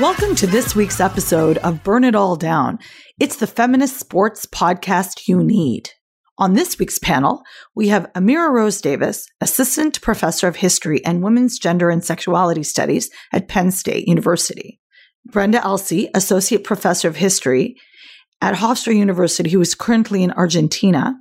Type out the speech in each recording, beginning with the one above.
Welcome to this week's episode of Burn It All Down. It's the feminist sports podcast you need. On this week's panel, we have Amira Rose Davis, Assistant Professor of History and Women's Gender and Sexuality Studies at Penn State University. Brenda Elsey, Associate Professor of History at Hofstra University, who is currently in Argentina.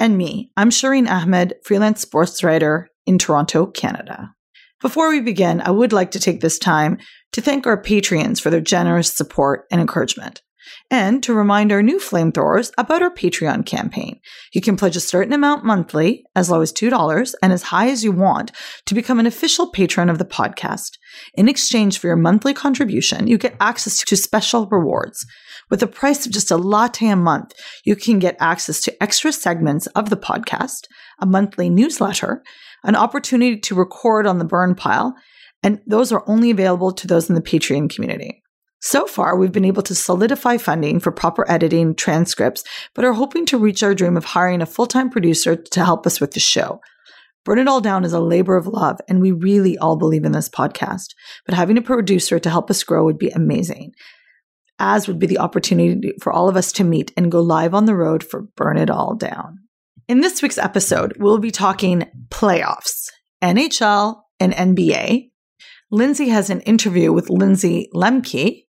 And me, I'm Shireen Ahmed, freelance sports writer in Toronto, Canada. Before we begin, I would like to take this time to thank our Patreons for their generous support and encouragement, and to remind our new flamethrowers about our Patreon campaign. You can pledge a certain amount monthly, as low as $2 and as high as you want, to become an official patron of the podcast. In exchange for your monthly contribution, you get access to special rewards. With the price of just a latte a month, you can get access to extra segments of the podcast, a monthly newsletter, an opportunity to record on the burn pile, and those are only available to those in the Patreon community. So far, we've been able to solidify funding for proper editing transcripts, but are hoping to reach our dream of hiring a full time producer to help us with the show. Burn It All Down is a labor of love, and we really all believe in this podcast. But having a producer to help us grow would be amazing, as would be the opportunity for all of us to meet and go live on the road for Burn It All Down. In this week's episode, we'll be talking playoffs, NHL, and NBA. Lindsay has an interview with Lindsay Lemke,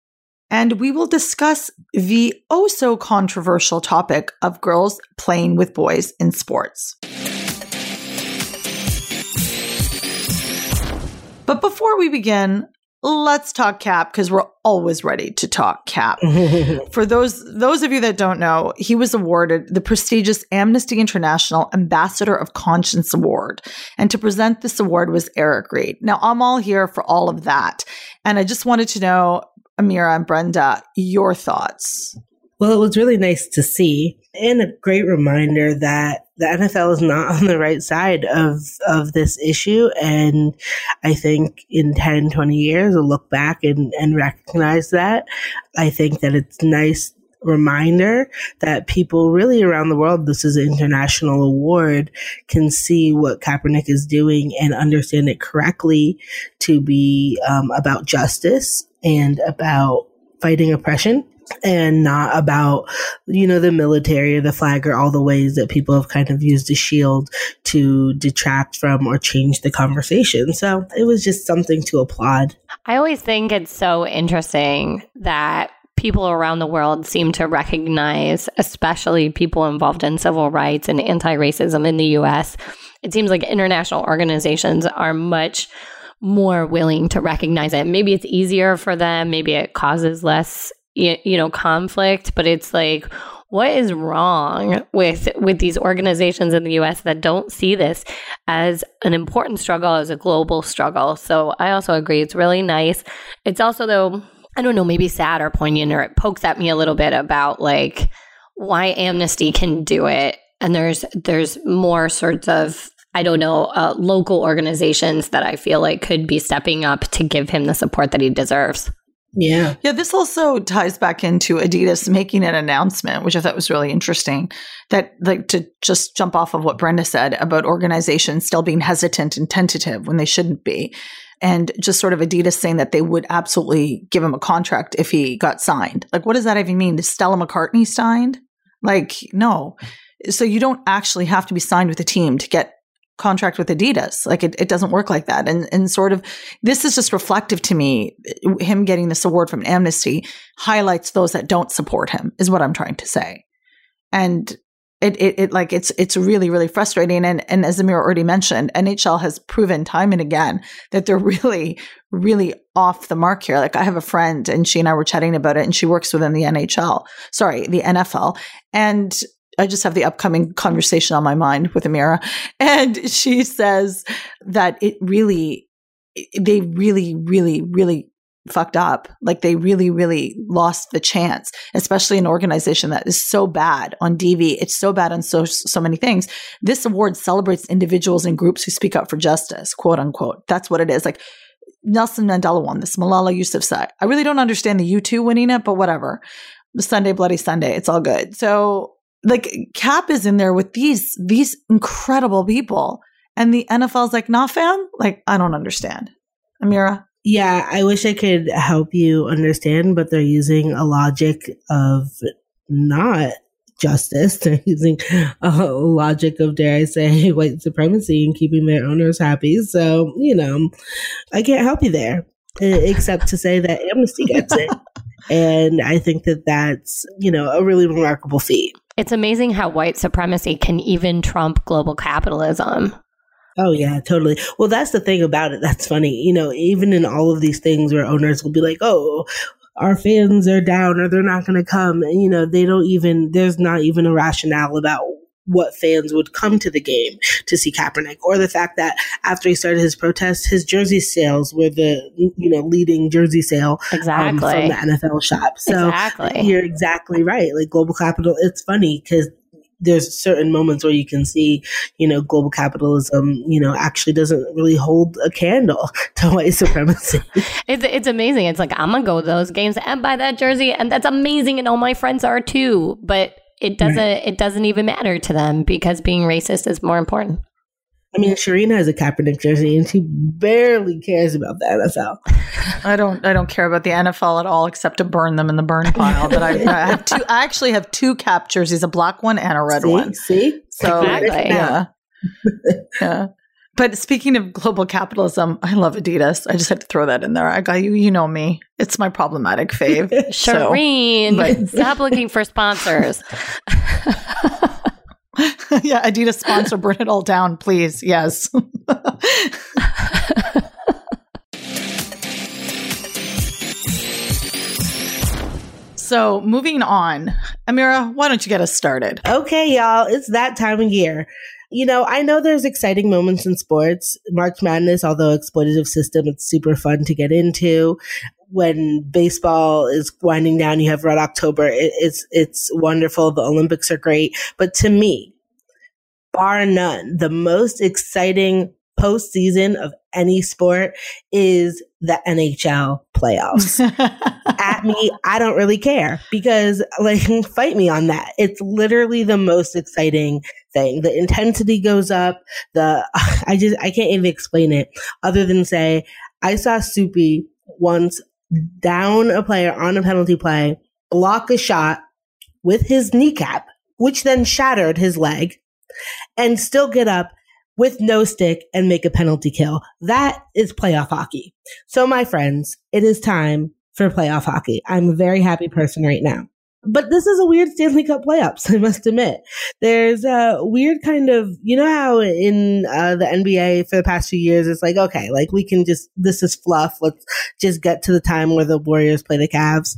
and we will discuss the oh so controversial topic of girls playing with boys in sports. But before we begin, let's talk cap because we're always ready to talk cap. For those those of you that don't know, he was awarded the prestigious Amnesty International Ambassador of Conscience Award. And to present this award was Eric Reid. Now I'm all here for all of that. And I just wanted to know, Amira and Brenda, your thoughts. Well, it was really nice to see and a great reminder that the NFL is not on the right side of, of this issue. And I think in 10, 20 years, we'll look back and, and recognize that. I think that it's nice reminder that people really around the world, this is an international award, can see what Kaepernick is doing and understand it correctly to be um, about justice and about fighting oppression and not about you know the military or the flag or all the ways that people have kind of used a shield to detract from or change the conversation so it was just something to applaud I always think it's so interesting that people around the world seem to recognize, especially people involved in civil rights and anti racism in the US. It seems like international organizations are much more willing to recognize it. Maybe it's easier for them, maybe it causes less you know conflict, but it's like what is wrong with with these organizations in the US that don't see this as an important struggle as a global struggle. So I also agree it's really nice. It's also though I don't know, maybe sad or poignant or it pokes at me a little bit about like why Amnesty can do it and there's there's more sorts of I don't know, uh, local organizations that I feel like could be stepping up to give him the support that he deserves. Yeah Yeah, this also ties back into Adidas making an announcement, which I thought was really interesting. That, like, to just jump off of what Brenda said about organizations still being hesitant and tentative when they shouldn't be. And just sort of Adidas saying that they would absolutely give him a contract if he got signed. Like, what does that even mean? Is Stella McCartney signed? Like, no. So you don't actually have to be signed with a team to get contract with Adidas. Like it, it doesn't work like that. And and sort of this is just reflective to me. Him getting this award from Amnesty highlights those that don't support him, is what I'm trying to say. And it, it, it like it's it's really really frustrating and and as Amir already mentioned NHL has proven time and again that they're really really off the mark here like I have a friend and she and I were chatting about it and she works within the NHL sorry the NFL and I just have the upcoming conversation on my mind with Amira and she says that it really they really really really fucked up. Like they really, really lost the chance, especially an organization that is so bad on DV. It's so bad on so, so many things. This award celebrates individuals and groups who speak up for justice, quote unquote. That's what it is. Like Nelson Mandela won this, Malala Yousafzai. I really don't understand the U2 winning it, but whatever. Sunday Bloody Sunday, it's all good. So like Cap is in there with these, these incredible people. And the NFL's like, nah, fam. Like, I don't understand. Amira? Yeah, I wish I could help you understand, but they're using a logic of not justice. They're using a logic of, dare I say, white supremacy and keeping their owners happy. So, you know, I can't help you there, except to say that Amnesty gets it. And I think that that's, you know, a really remarkable feat. It's amazing how white supremacy can even trump global capitalism. Oh yeah, totally. Well, that's the thing about it. That's funny. You know, even in all of these things where owners will be like, "Oh, our fans are down or they're not going to come," and you know, they don't even. There's not even a rationale about what fans would come to the game to see Kaepernick, or the fact that after he started his protest, his jersey sales were the you know leading jersey sale um, Exactly. from the NFL shop. So exactly. you're exactly right. Like global capital, it's funny because there's certain moments where you can see, you know, global capitalism, you know, actually doesn't really hold a candle to white supremacy. It's it's amazing. It's like I'm gonna go to those games and buy that jersey, and that's amazing, and all my friends are too. But it doesn't it doesn't even matter to them because being racist is more important. I mean, Sharina has a Kaepernick jersey and she barely cares about the NFL. I don't. I don't care about the NFL at all, except to burn them in the burn pile. But I, I have two. I actually have two cap jerseys: a black one and a red see? one. See? So Exactly. yeah, yeah. But speaking of global capitalism, I love Adidas. I just had to throw that in there. I got you. You know me. It's my problematic fave. So- Shireen, but- stop looking for sponsors. yeah, Adidas sponsor, burn it all down, please. Yes. so moving on, Amira, why don't you get us started? Okay, y'all, it's that time of year. You know, I know there's exciting moments in sports. March Madness, although exploitative system, it's super fun to get into. When baseball is winding down, you have Red October. It, it's it's wonderful. The Olympics are great, but to me, bar none, the most exciting postseason of any sport is the NHL playoffs at me, I don't really care because like fight me on that. It's literally the most exciting thing. The intensity goes up. The I just I can't even explain it other than say I saw Soupy once down a player on a penalty play, block a shot with his kneecap, which then shattered his leg, and still get up with no stick and make a penalty kill. That is playoff hockey. So my friends, it is time for playoff hockey. I'm a very happy person right now. But this is a weird Stanley Cup playoffs, I must admit. There's a weird kind of, you know how in uh, the NBA for the past few years, it's like, okay, like we can just, this is fluff. Let's just get to the time where the Warriors play the Cavs.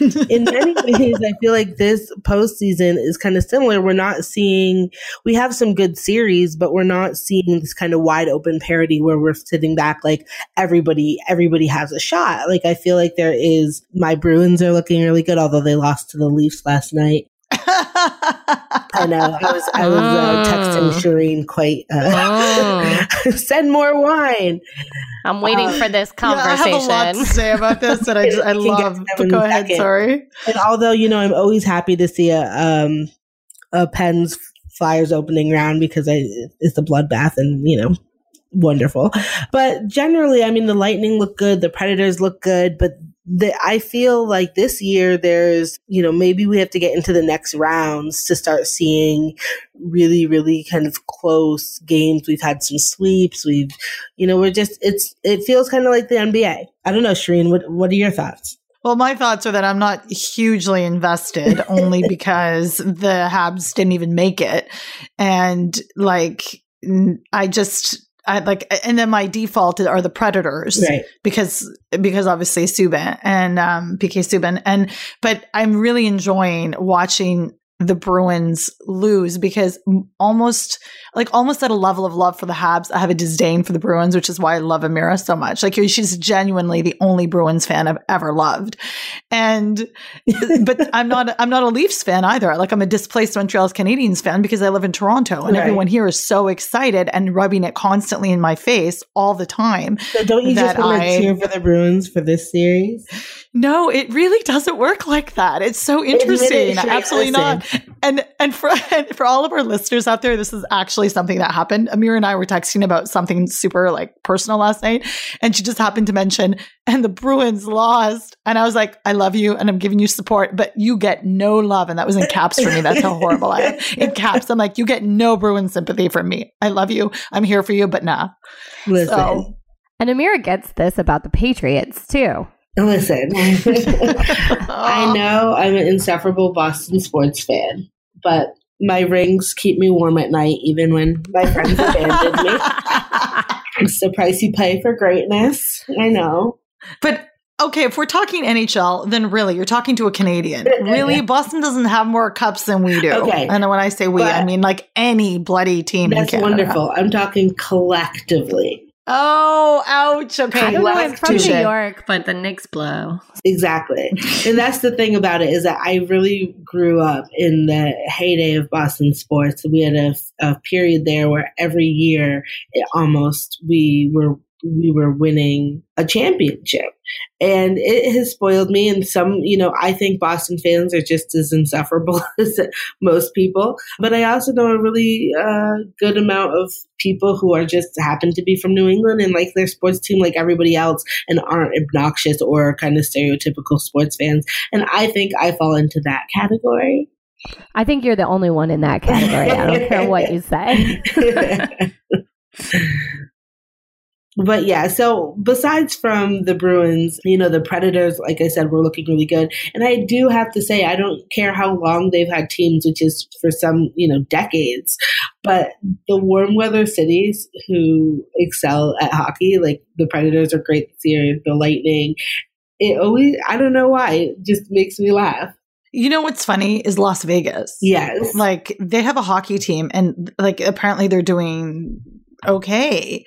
In many ways, I feel like this postseason is kind of similar. We're not seeing, we have some good series, but we're not seeing this kind of wide open parity where we're sitting back like everybody, everybody has a shot. Like I feel like there is, my Bruins are looking really good, although they lost to the Leafs last night. I know. I was I was uh, texting Shireen quite. Uh, send more wine. I'm waiting for this Yeah, I have a lot to say about this that I just I Can get love. to But go a ahead. second. Sorry. And although you know, I'm always happy to see a um a Pens Flyers opening round because I it's a bloodbath and you know wonderful. But generally, I mean, the Lightning look good, the Predators look good, but the, I feel like this year there's, you know, maybe we have to get into the next rounds to start seeing really, really kind of close games. We've had some sweeps. We've, you know, we're just, it's, it feels kind of like the NBA. I don't know, Shireen, what, what are your thoughts? Well, my thoughts are that I'm not hugely invested only because the Habs didn't even make it. And like, I just, I like, and then my default are the Predators Right. because, because obviously Subban and, um, PK Subban. And, but I'm really enjoying watching the Bruins lose because almost like almost at a level of love for the Habs, I have a disdain for the Bruins, which is why I love Amira so much. Like she's genuinely the only Bruins fan I've ever loved. And but I'm not I'm not a Leafs fan either. Like I'm a displaced Montreal Canadiens fan because I live in Toronto and Right. everyone here is so excited and rubbing it constantly in my face all the time. So don't you just want to cheer for the Bruins for this series? No, it really doesn't work like that. It's so it, interesting. Shay, Absolutely not. And and for and for all of our listeners out there, this is actually something that happened. Amir and I were texting about something super like personal last night, and she just happened to mention, and the Bruins lost. And I was like, I love you and I'm giving you support, but you get no love. And that was in caps for me. That's how horrible I am. In caps, I'm like, you get no Bruin sympathy from me. I love you. I'm here for you, but nah. Listen, So And Amira gets this about the Patriots too. Listen. I know I'm an insufferable Boston sports fan, but my rings keep me warm at night, even when my friends abandon me. It's the price you pay for greatness. I know. But okay, if we're talking NHL, then really, you're talking to a Canadian. Really, Boston doesn't have more cups than we do. Okay. And when I say we, I mean like any bloody team. That's wonderful. I'm talking collectively. Oh, ouch. Okay, I don't know. I'm from touche. New York, but the Knicks blow. Exactly. and that's the thing about it is that I really grew up in the heyday of Boston sports. We had a, a period there where every year it almost we were we were winning a championship. And it has spoiled me and some, you know, I think Boston fans are just as insufferable as most people, but I also know a really uh, good amount of people who are just happen to be from New England and like their sports team like everybody else and aren't obnoxious or kind of stereotypical sports fans. And I think I fall into that category. I think you're the only one in that category. I don't care what you say. but yeah, so besides from the Bruins, you know, the Predators, like I said, were looking really good. And I do have to say, I don't care how long they've had teams, which is for some, you know, decades, but the warm weather cities who excel at hockey, like the Predators are great this year, the Lightning, it always, I don't know why, it just makes me laugh. You know what's funny is Las Vegas. Yes. Like they have a hockey team and like apparently they're doing okay.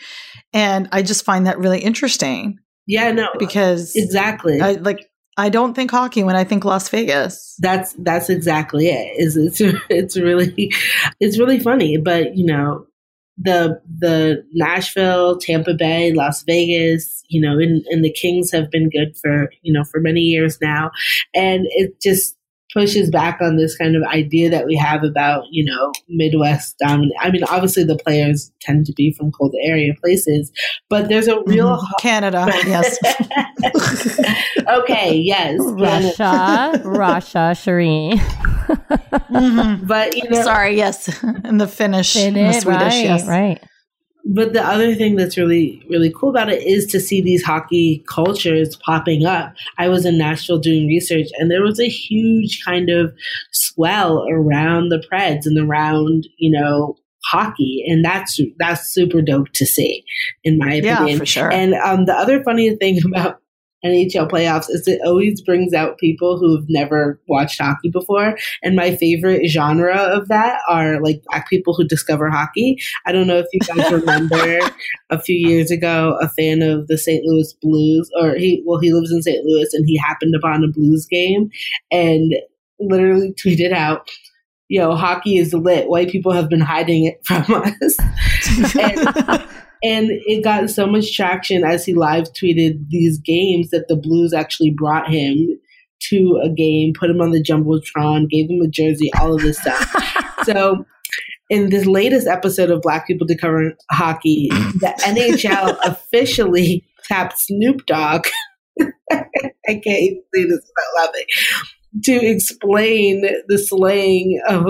And I just find that really interesting yeah, no, uh, because exactly. I like I don't think hockey when I think Las Vegas. that's that's exactly it. Is it's it's really it's really funny, but you know the the Nashville, Tampa Bay, Las Vegas, you know, and, and the Kings have been good for you know for many years now, and it just pushes back on this kind of idea that we have about you know Midwest dominant. I mean, obviously the players tend to be from cold area places, but there's a real Mhm. Canada, yes. okay, yes, Russia, Russia, Shireen. Mhm. but you know, Sorry, yes, and the Finnish, and the Finnish, Swedish, right, yes. right. But the other thing that's really, really cool about it is to see these hockey cultures popping up. I was in Nashville doing research, and there was a huge kind of swell around the Preds and around, you know, hockey, and that's that's super dope to see, in my opinion Yeah, for sure. And um, the other funny thing about NHL playoffs is it always brings out people who have never watched hockey before. And my favorite genre of that are like black people who discover hockey. I don't know if you guys remember a few years ago, a fan of the St. Louis Blues, or he, well, he lives in St. Louis and he happened upon a Blues game and literally tweeted out, Yo, hockey is lit. White people have been hiding it from us. and, and it got so much traction as he live tweeted these games that the Blues actually brought him to a game, put him on the Jumbotron, gave him a jersey, all of this stuff. so in this latest episode of Black People Discover Hockey, the NHL officially tapped Snoop Dogg I can't even say this without laughing. To explain the slang of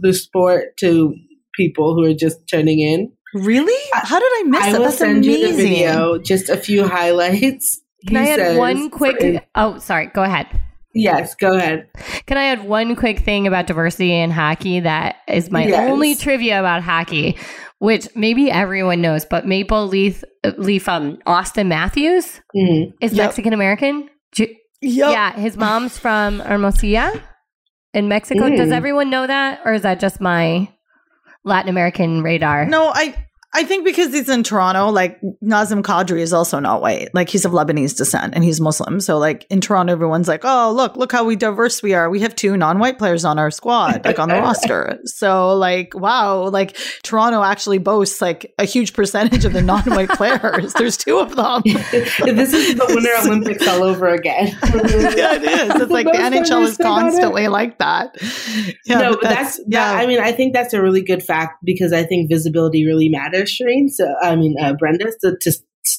the sport to people who are just turning in. Really? How did I miss I it? will That's send amazing. you the video, just a few highlights. Can I add one quick? Oh, sorry. Go ahead. Yes, go ahead. Can I add one quick thing about diversity in hockey that is my Yes. only trivia about hockey, which maybe everyone knows, but Maple Leaf, Leaf um, Auston Matthews Mm. is Yep. Mexican American. Ju- Yep. Yeah, his mom's from Hermosillo in Mexico. Does Mm. everyone know that, or is that just my Latin American radar? No, I I think because he's in Toronto, like Nazem Kadri is also not white. Like he's of Lebanese descent and he's Muslim. So like in Toronto, everyone's like, oh, look, look how we diverse we are. We have two non-white players on our squad, like on the roster. So like, wow, like Toronto actually boasts like a huge percentage of the non-white players. There's two of them. this is the Winter Olympics all over again. yeah, it is. It's like the NHL is diverse thing on it. constantly like that. Yeah, no, but that's, that, I mean, I think that's a really good fact because I think visibility really matters, Shireen. So, I mean, uh, Brenda. So, to,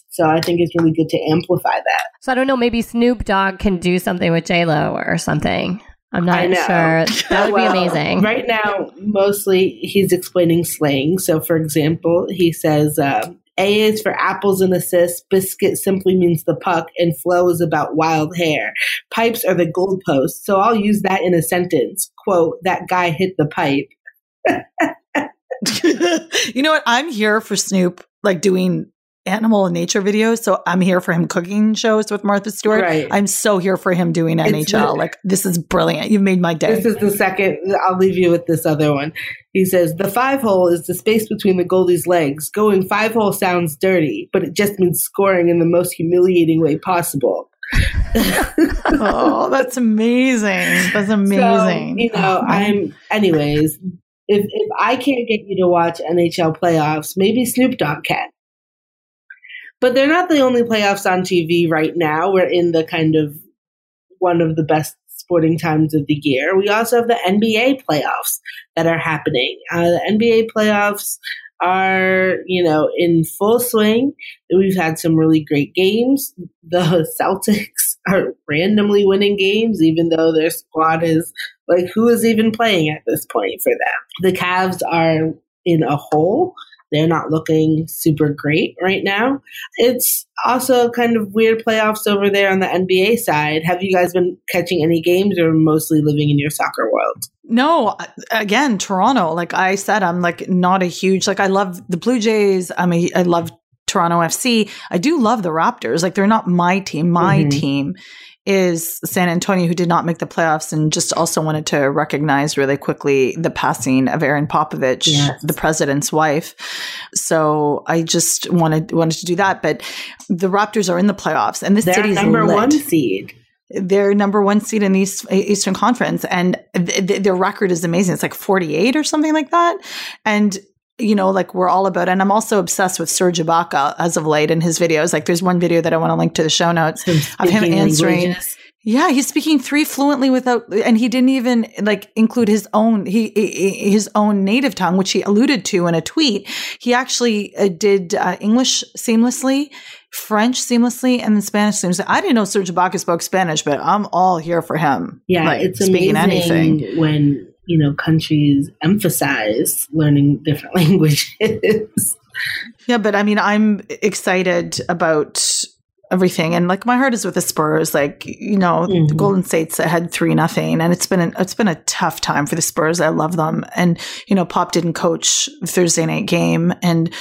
so I think it's really good to amplify that. So I don't know. Maybe Snoop Dogg can do something with J Lo or something. I'm not sure. That would Well, be amazing. Right now, mostly he's explaining slang. So, for example, he says uh, A is for apples and assists, biscuit simply means the puck, and flow is about wild hair. Pipes are the goalposts. So, I'll use that in a sentence. Quote, that guy hit the pipe. you know what? I'm here for Snoop, like doing animal and nature videos. So I'm here for him cooking shows with Martha Stewart. Right. I'm so here for him doing NHL. like this is brilliant. You've made my day. This is the second. I'll leave you with this other one. He says the five hole is the space between the goalie's legs. Going five hole sounds dirty, but it just means scoring in the most humiliating way possible. oh, that's amazing. That's amazing. So, you know, oh, I'm. Anyways, if if I can't get you to watch NHL playoffs, maybe Snoop Dogg can. But they're not the only playoffs on TV right now. We're in the kind of one of the best sporting times of the year. We also have the NBA playoffs that are happening. Uh, the NBA playoffs are, you know, in full swing. We've had some really great games. The Celtics are randomly winning games, even though their squad is like, who is even playing at this point for them? The Cavs are in a hole. They're not looking super great right now. It's also kind of weird playoffs over there on the NBA side. Have you guys been catching any games or mostly living in your soccer world? No, again, Toronto. Like I said, I'm like not a huge like I love the Blue Jays. I'm a I love Toronto FC. I do love the Raptors. Like they're not my team. My Mhm. team is San Antonio, who did not make the playoffs, and just also wanted to recognize really quickly the passing of Erin Popovich, Yes. the president's wife. So I just wanted wanted to do that. But the Raptors are in the playoffs, and this They're city's number lit one seed. they're number one seed in the East, Eastern Conference, and th- th- their record is amazing. It's like 48 or something like that. And, you know, like we're all about, and I'm also obsessed with Serge Ibaka as of late in his videos. Like there's one video that I want to link to the show notes of him answering. languages. Yeah, he's speaking three fluently without, and he didn't even like include his own he his own native tongue, which he alluded to in a tweet. He actually uh, did uh, English seamlessly, French seamlessly, and then Spanish seamlessly. I didn't know Serge Ibaka spoke Spanish, but I'm all here for him. Yeah, like, it's amazing when you know countries emphasize learning different languages. Yeah, but I mean, I'm excited about everything, and like my heart is with the Spurs. Like you know, the Mhm. Golden State's ahead three nothing, and it's been an, it's been a tough time for the Spurs. I love them, and you know, Pop didn't coach Thursday night game, and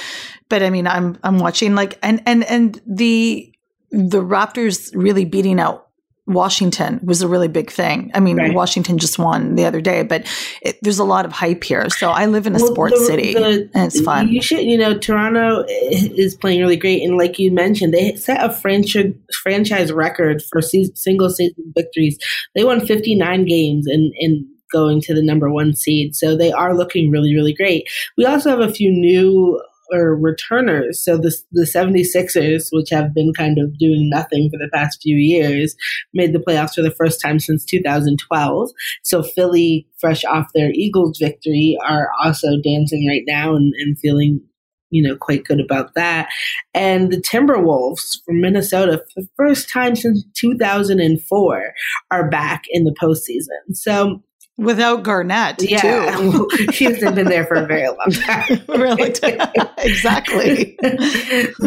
but I mean, I'm I'm watching like and and and the the Raptors really beating out. Washington was a really big thing. I mean, Right. Washington just won the other day, but it, there's a lot of hype here. So I live in a Well, sports the- city, the- and it's fun. You should, you know, Toronto is playing really great, and like you mentioned, they set a franchise franchise record for se- single season victories. They won 59 games in in going to the number one seed, so they are looking really, really great. We also have a few new or returners. So the the 76ers, which have been kind of doing nothing for the past few years, made the playoffs for the first time since 2012. So Philly, fresh off their Eagles victory, are also dancing right now and, and feeling, you know, quite good about that. And the Timberwolves from Minnesota, for the first time since 2004, are back in the postseason. So, Without Garnett, yeah, too. she hasn't been there for a very long time. really? exactly.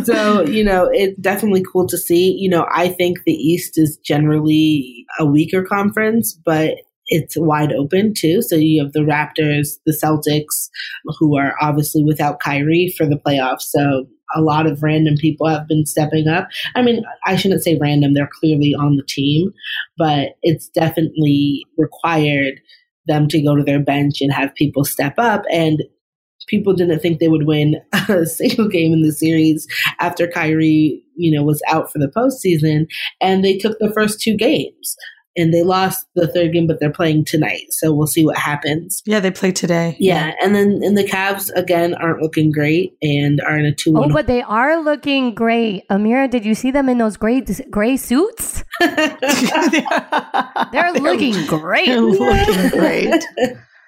so, you know, it's definitely cool to see. You know, I think the East is generally a weaker conference, but it's wide open too. So you have the Raptors, the Celtics, who are obviously without Kyrie for the playoffs. So a lot of random people have been stepping up. I mean, I shouldn't say random, they're clearly on the team, but it's definitely required them to go to their bench and have people step up. And people didn't think they would win a single game in the series after Kyrie, you know, was out for the postseason. And they took the first two games and they lost the third game, but they're playing tonight. So we'll see what happens. Yeah, they play today. Yeah. And then and the Cavs again aren't looking great and are in a two Oh, one. but they are looking great. Amira, did you see them in those gray gray suits? They're looking great. They're looking great.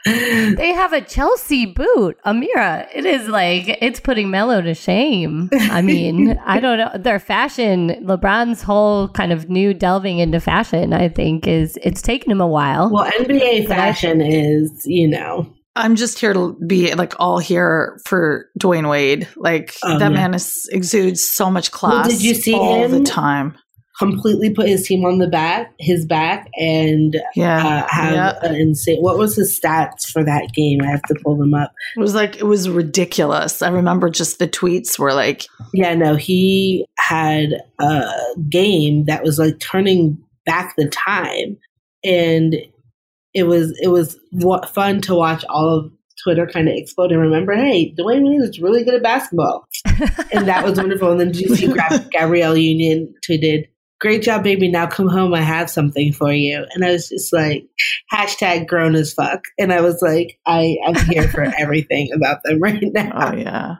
They have a Chelsea boot. Amira, it is like it's putting Melo to shame. I mean, I don't know. Their fashion, LeBron's whole kind of new delving into fashion, I think, is it's taken him a while. well, NBA But I- fashion is, you know, I'm just here to be like all here for Dwyane Wade. Like Oh, that man is, exudes so much Well, class. did you see all the time? Completely put his team on the back, his back, and Yeah, uh, have yeah. an insane. What was his stats for that game? I have to pull them up. It was like it was ridiculous. I remember just the tweets were like, Yeah, no, he had a game that was like turning back the time, and it was it was wa- fun to watch all of Twitter kind of explode and remember, hey, Dwyane Wade is really good at basketball, and that was wonderful. And then see Gabrielle Union tweeted, "Great job, baby! Now come home. I have something for you." And I was just like, hashtag grown as fuck, and I was like, I I'm here for everything about them right now. oh yeah.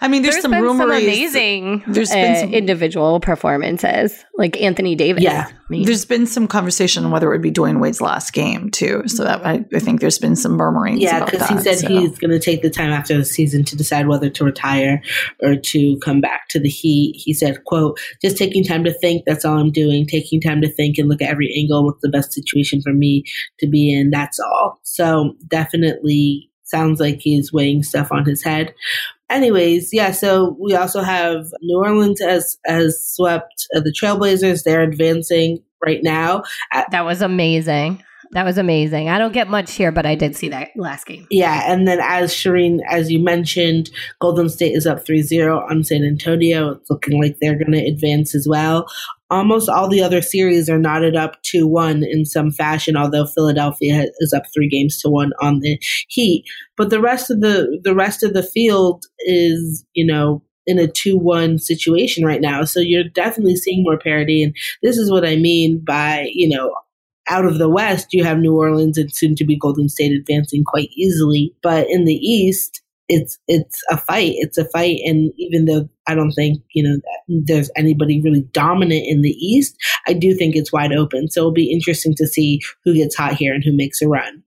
I mean, there's, There's some been some rumors. amazing There's been uh, some- individual performances, like Anthony Davis. Yeah. I mean, There's been some conversation on whether it would be Dwyane Wade's last game too. So that I, I think there's been some murmurings. Yeah, because he said so. he's going to take the time after the season to decide whether to retire or to come back to the Heat. He said, "quote Just taking time to think. That's all I'm doing. Taking time to think and look at every angle. What's the best situation for me to be in? That's all." So definitely sounds like he's weighing stuff on his head. Anyways, yeah. So we also have New Orleans as as swept uh, the Trailblazers. They're advancing right now. that was amazing. That was amazing. I don't get much here, but I did see that last game. Yeah, and then as Shireen, as you mentioned, Golden State is up 3 0 on San Antonio. It's looking like they're going to advance as well. Almost all the other series are knotted up 2 1 in some fashion, although Philadelphia is up three games to one on the Heat. But the rest of the the rest of the field is, you know, in a 2 1 situation right now. So you're definitely seeing more parity. And this is what I mean by, you know, out of the West, you have New Orleans and soon to be Golden State advancing quite easily. But in the East, it's it's a fight. It's a fight, and even though I don't think you know there's anybody really dominant in the East, I do think it's wide open. So it'll be interesting to see who gets hot here and who makes a run.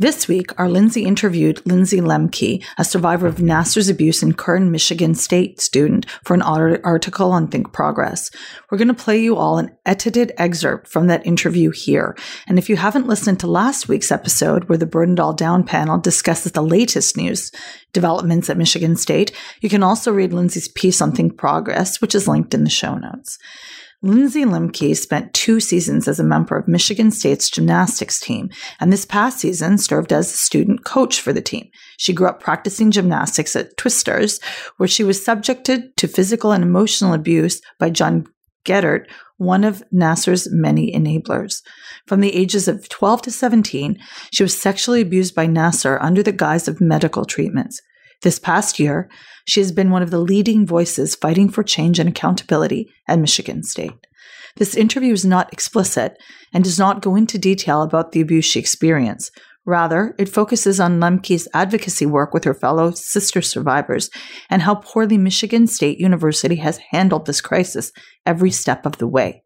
This week, our Lindsay interviewed Lindsay Lemke, a survivor of Nassar's abuse and current Michigan State student, for an article on Think Progress. We're going to play you all an edited excerpt from that interview here. And if you haven't listened to last week's episode, where the Burn It All Down panel discusses the latest news developments at Michigan State, you can also read Lindsay's piece on Think Progress, which is linked in the show notes. Lindsay Lemke spent two seasons as a member of Michigan State's gymnastics team, and this past season served as a student coach for the team. She grew up practicing gymnastics at Twisters, where she was subjected to physical and emotional abuse by John Geddert, one of Nassar's many enablers. From the ages of 12 to 17, she was sexually abused by Nassar under the guise of medical treatments. This past year, she has been one of the leading voices fighting for change and accountability at Michigan State. This interview is not explicit and does not go into detail about the abuse she experienced. Rather, it focuses on Lemke's advocacy work with her fellow sister survivors and how poorly Michigan State University has handled this crisis every step of the way.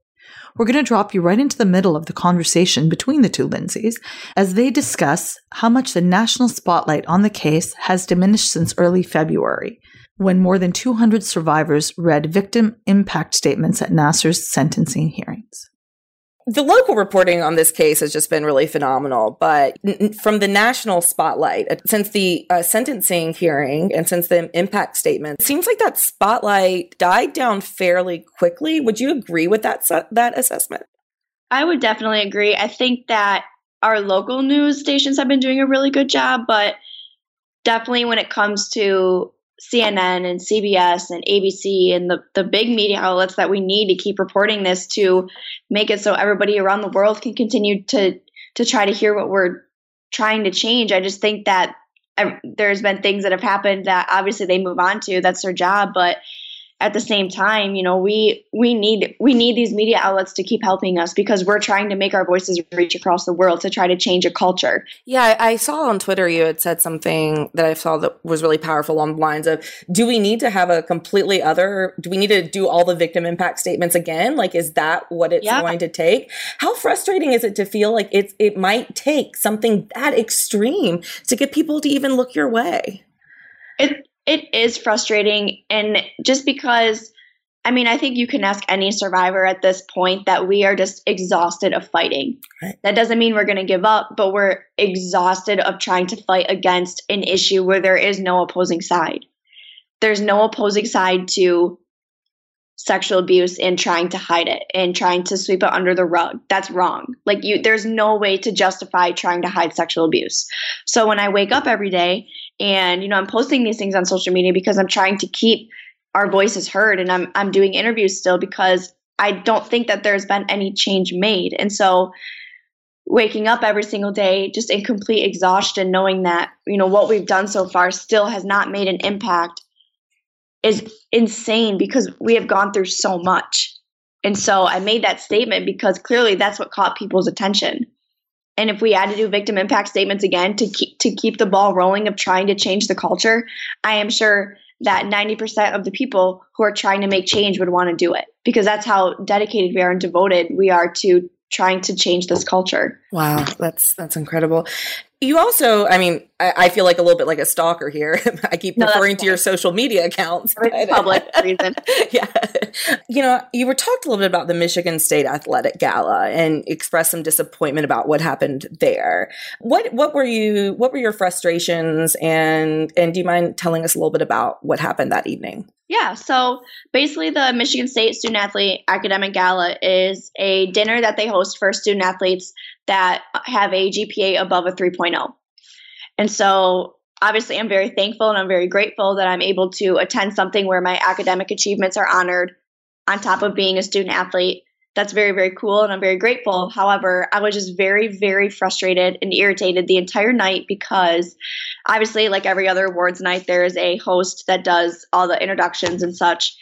we're going to drop you right into the middle of the conversation between the two Lindsays as they discuss how much the national spotlight on the case has diminished since early February, when more than 200 survivors read victim impact statements at Nassar's sentencing hearings. The local reporting on this case has just been really phenomenal, but n- n- from the national spotlight, uh, since the uh, sentencing hearing and since the impact statement, it seems like that spotlight died down fairly quickly. Would you agree with that su- that assessment? I would definitely agree. I think that our local news stations have been doing a really good job, but definitely when it comes to CNN and CBS and ABC and the, the big media outlets that we need to keep reporting this to make it so everybody around the world can continue to to try to hear what we're trying to change. I just think that there's been things that have happened that obviously they move on to. That's their job, but at the same time, you know, we we need we need these media outlets to keep helping us because we're trying to make our voices reach across the world to try to change a culture. Yeah, I, I saw on Twitter you had said something that I saw that was really powerful along the lines of do we need to have a completely other do we need to do all the victim impact statements again? Like is that what it's Yeah. going to take? How frustrating is it to feel like it's it might take something that extreme to get people to even look your way? It it is frustrating and just because I mean, I think you can ask any survivor at this point that we are just exhausted of fighting. Right. That doesn't mean we're going to give up, but we're exhausted of trying to fight against an issue where there is no opposing side. There's no opposing side to sexual abuse and trying to hide it and trying to sweep it under the rug. That's wrong. Like you there's no way to justify trying to hide sexual abuse. So when I wake up every day and you know I'm posting these things on social media because I'm trying to keep our voices heard and I'm I'm doing interviews still because I don't think that there's been any change made. And so waking up every single day just in complete exhaustion knowing that you know what we've done so far still has not made an impact is insane because we have gone through so much. And so I made that statement because clearly that's what caught people's attention. And if we had to do victim impact statements again to keep to keep the ball rolling of trying to change the culture, I am sure that 90% of the people who are trying to make change would want to do it because that's how dedicated we are and devoted we are to trying to change this culture. Wow, that's that's incredible. You also, I mean, I, I feel like a little bit like a stalker here. I keep No, referring to your social media accounts. But- uh, public reason. yeah. You know, you were talked a little bit about the Michigan State Athletic Gala and expressed some disappointment about what happened there. What what were you what were your frustrations and and do you mind telling us a little bit about what happened that evening? Yeah, so basically, the Michigan State Student Athlete Academic Gala is a dinner that they host for student athletes that have a GPA above a 3.0. And so, obviously, I'm very thankful and I'm very grateful that I'm able to attend something where my academic achievements are honored on top of being a student athlete. That's very, very cool, and I'm very grateful. However, I was just very, very frustrated and irritated the entire night because obviously, like every other awards night, there is a host that does all the introductions and such.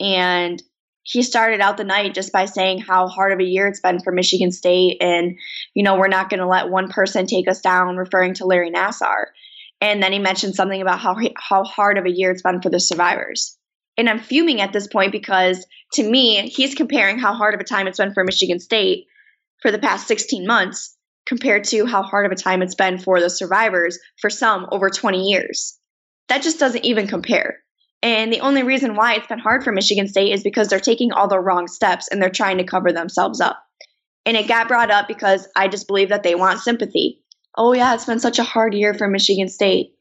And he started out the night just by saying how hard of a year it's been for Michigan State. And, you know, we're not going to let one person take us down, referring to Larry Nassar. And then he mentioned something about how, how hard of a year it's been for the survivors. And I'm fuming at this point because to me, he's comparing how hard of a time it's been for Michigan State for the past 16 months compared to how hard of a time it's been for the survivors for some over 20 years. That just doesn't even compare. And the only reason why it's been hard for Michigan State is because they're taking all the wrong steps and they're trying to cover themselves up. And it got brought up because I just believe that they want sympathy. Oh, yeah, it's been such a hard year for Michigan State.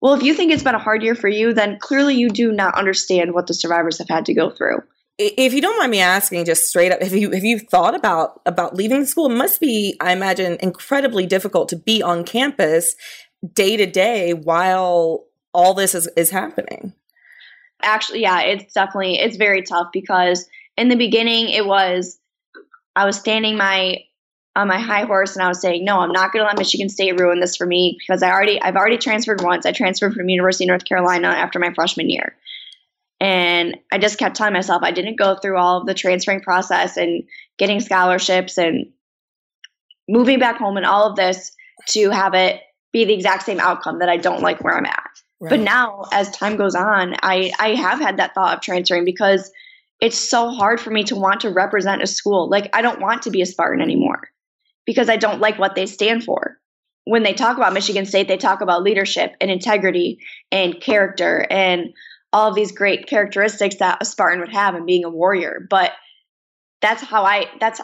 Well, if you think it's been a hard year for you, then clearly you do not understand what the survivors have had to go through. If you don't mind me asking, just straight up, have you have you thought about about leaving the school? It must be, I imagine, incredibly difficult to be on campus day to day while all this is, is happening. Actually yeah it's definitely it's very tough because in the beginning it was i was standing my on my high horse and i was saying no i'm not going to let michigan state ruin this for me because i already i've already transferred once. I transferred from university of north carolina after my freshman year. And i just kept telling myself i didn't go through all of the transferring process and getting scholarships and moving back home and all of this to have it be the exact same outcome that i don't like where i'm at but now, as time goes on, I, I have had that thought of transferring because it's so hard for me to want to represent a school. Like, I don't want to be a Spartan anymore because I don't like what they stand for. When they talk about Michigan State, they talk about leadership and integrity and character and all of these great characteristics that a Spartan would have and being a warrior. But that's how I that's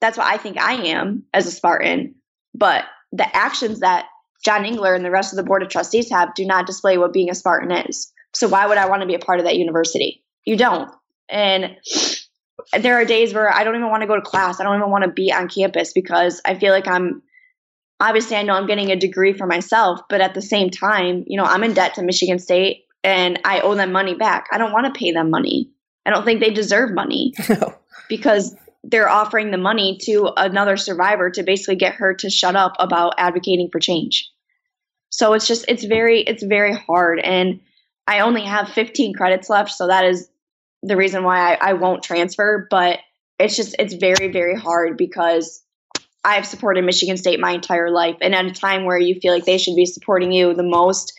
that's what I think I am as a Spartan. But the actions that John Engler and the rest of the board of trustees have do not display what being a Spartan is. So why would I want to be a part of that university? You don't. And there are days where I don't even want to go to class. I don't even want to be on campus because I feel like I'm obviously I know I'm getting a degree for myself, but at the same time, you know, I'm in debt to Michigan State and I owe them money back. I don't want to pay them money. I don't think they deserve money because they're offering the money to another survivor to basically get her to shut up about advocating for change. So it's just it's very it's very hard and I only have 15 credits left, so that is the reason why I, I won't transfer, but it's just it's very, very hard because I've supported Michigan State my entire life. And at a time where you feel like they should be supporting you the most,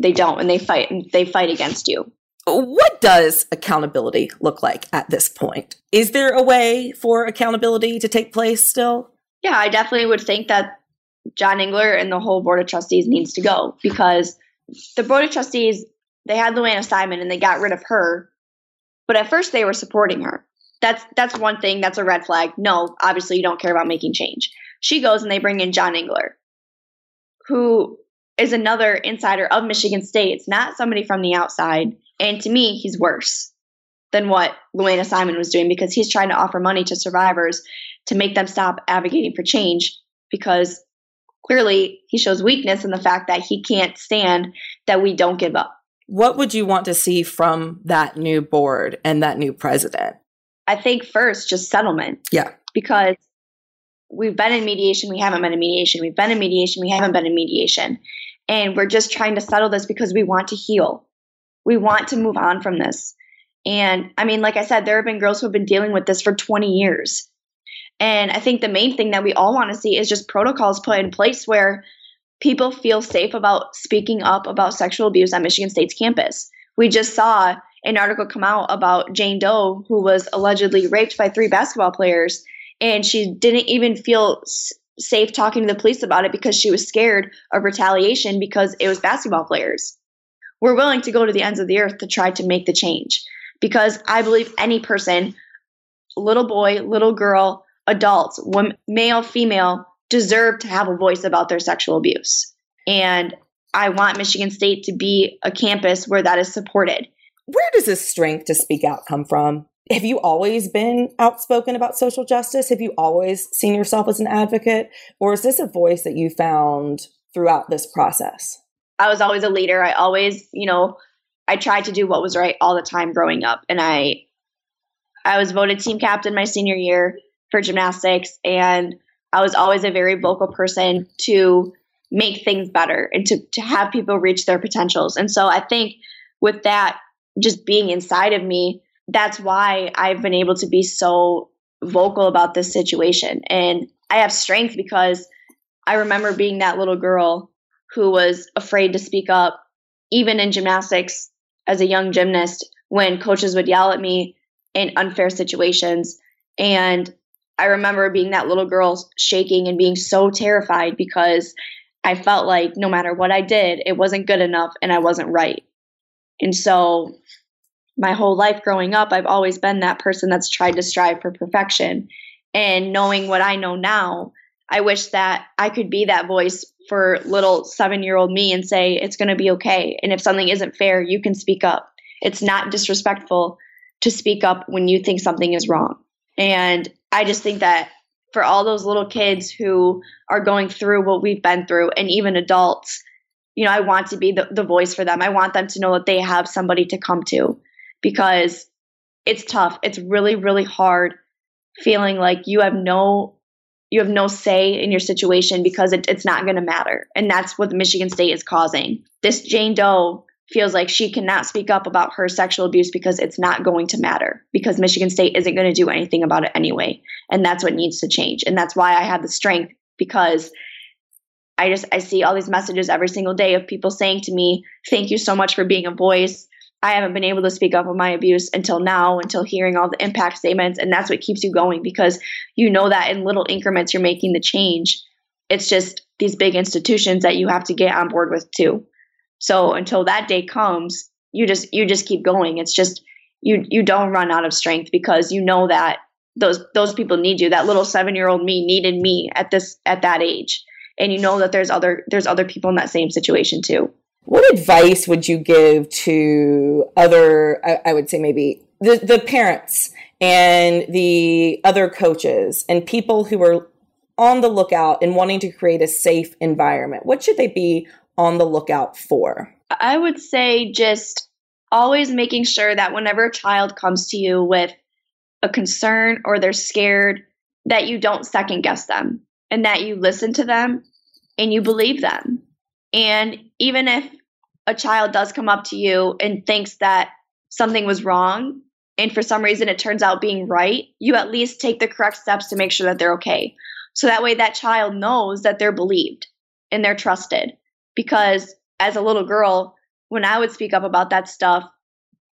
they don't and they fight and they fight against you. What does accountability look like at this point? Is there a way for accountability to take place still? Yeah, I definitely would think that John Engler and the whole board of trustees needs to go because the board of trustees they had Lou Anna Simon and they got rid of her, but at first they were supporting her. That's that's one thing. That's a red flag. No, obviously you don't care about making change. She goes and they bring in John Engler, who is another insider of Michigan State. It's not somebody from the outside. And to me, he's worse than what Lou Anna Simon was doing because he's trying to offer money to survivors to make them stop advocating for change because clearly he shows weakness in the fact that he can't stand that we don't give up. What would you want to see from that new board and that new president? I think first, just settlement. Yeah. Because we've been in mediation, we haven't been in mediation. We've been in mediation, we haven't been in mediation. And we're just trying to settle this because we want to heal. We want to move on from this. And I mean, like I said, there have been girls who have been dealing with this for 20 years. And I think the main thing that we all want to see is just protocols put in place where people feel safe about speaking up about sexual abuse on Michigan State's campus. We just saw an article come out about Jane Doe, who was allegedly raped by three basketball players, and she didn't even feel s- safe talking to the police about it because she was scared of retaliation because it was basketball players. We're willing to go to the ends of the earth to try to make the change because I believe any person, little boy, little girl, adults, wom- male, female, deserve to have a voice about their sexual abuse. And I want Michigan State to be a campus where that is supported. Where does this strength to speak out come from? Have you always been outspoken about social justice? Have you always seen yourself as an advocate? Or is this a voice that you found throughout this process? I was always a leader. I always, you know, I tried to do what was right all the time growing up. And I I was voted team captain my senior year for gymnastics and I was always a very vocal person to make things better and to to have people reach their potentials. And so I think with that just being inside of me, that's why I've been able to be so vocal about this situation. And I have strength because I remember being that little girl who was afraid to speak up, even in gymnastics as a young gymnast, when coaches would yell at me in unfair situations. And I remember being that little girl shaking and being so terrified because I felt like no matter what I did, it wasn't good enough and I wasn't right. And so my whole life growing up, I've always been that person that's tried to strive for perfection. And knowing what I know now, I wish that I could be that voice for little seven year old me and say, it's going to be okay. And if something isn't fair, you can speak up. It's not disrespectful to speak up when you think something is wrong. And I just think that for all those little kids who are going through what we've been through, and even adults, you know, I want to be the, the voice for them. I want them to know that they have somebody to come to because it's tough. It's really, really hard feeling like you have no you have no say in your situation because it, it's not going to matter and that's what michigan state is causing this jane doe feels like she cannot speak up about her sexual abuse because it's not going to matter because michigan state isn't going to do anything about it anyway and that's what needs to change and that's why i have the strength because i just i see all these messages every single day of people saying to me thank you so much for being a voice I haven't been able to speak up on my abuse until now, until hearing all the impact statements. And that's what keeps you going because you know that in little increments you're making the change. It's just these big institutions that you have to get on board with too. So until that day comes, you just you just keep going. It's just you you don't run out of strength because you know that those those people need you. That little seven year old me needed me at this at that age. And you know that there's other there's other people in that same situation too. What advice would you give to other, I, I would say maybe the, the parents and the other coaches and people who are on the lookout and wanting to create a safe environment? What should they be on the lookout for? I would say just always making sure that whenever a child comes to you with a concern or they're scared, that you don't second guess them and that you listen to them and you believe them. And even if a child does come up to you and thinks that something was wrong, and for some reason it turns out being right, you at least take the correct steps to make sure that they're okay. So that way that child knows that they're believed and they're trusted. Because as a little girl, when I would speak up about that stuff,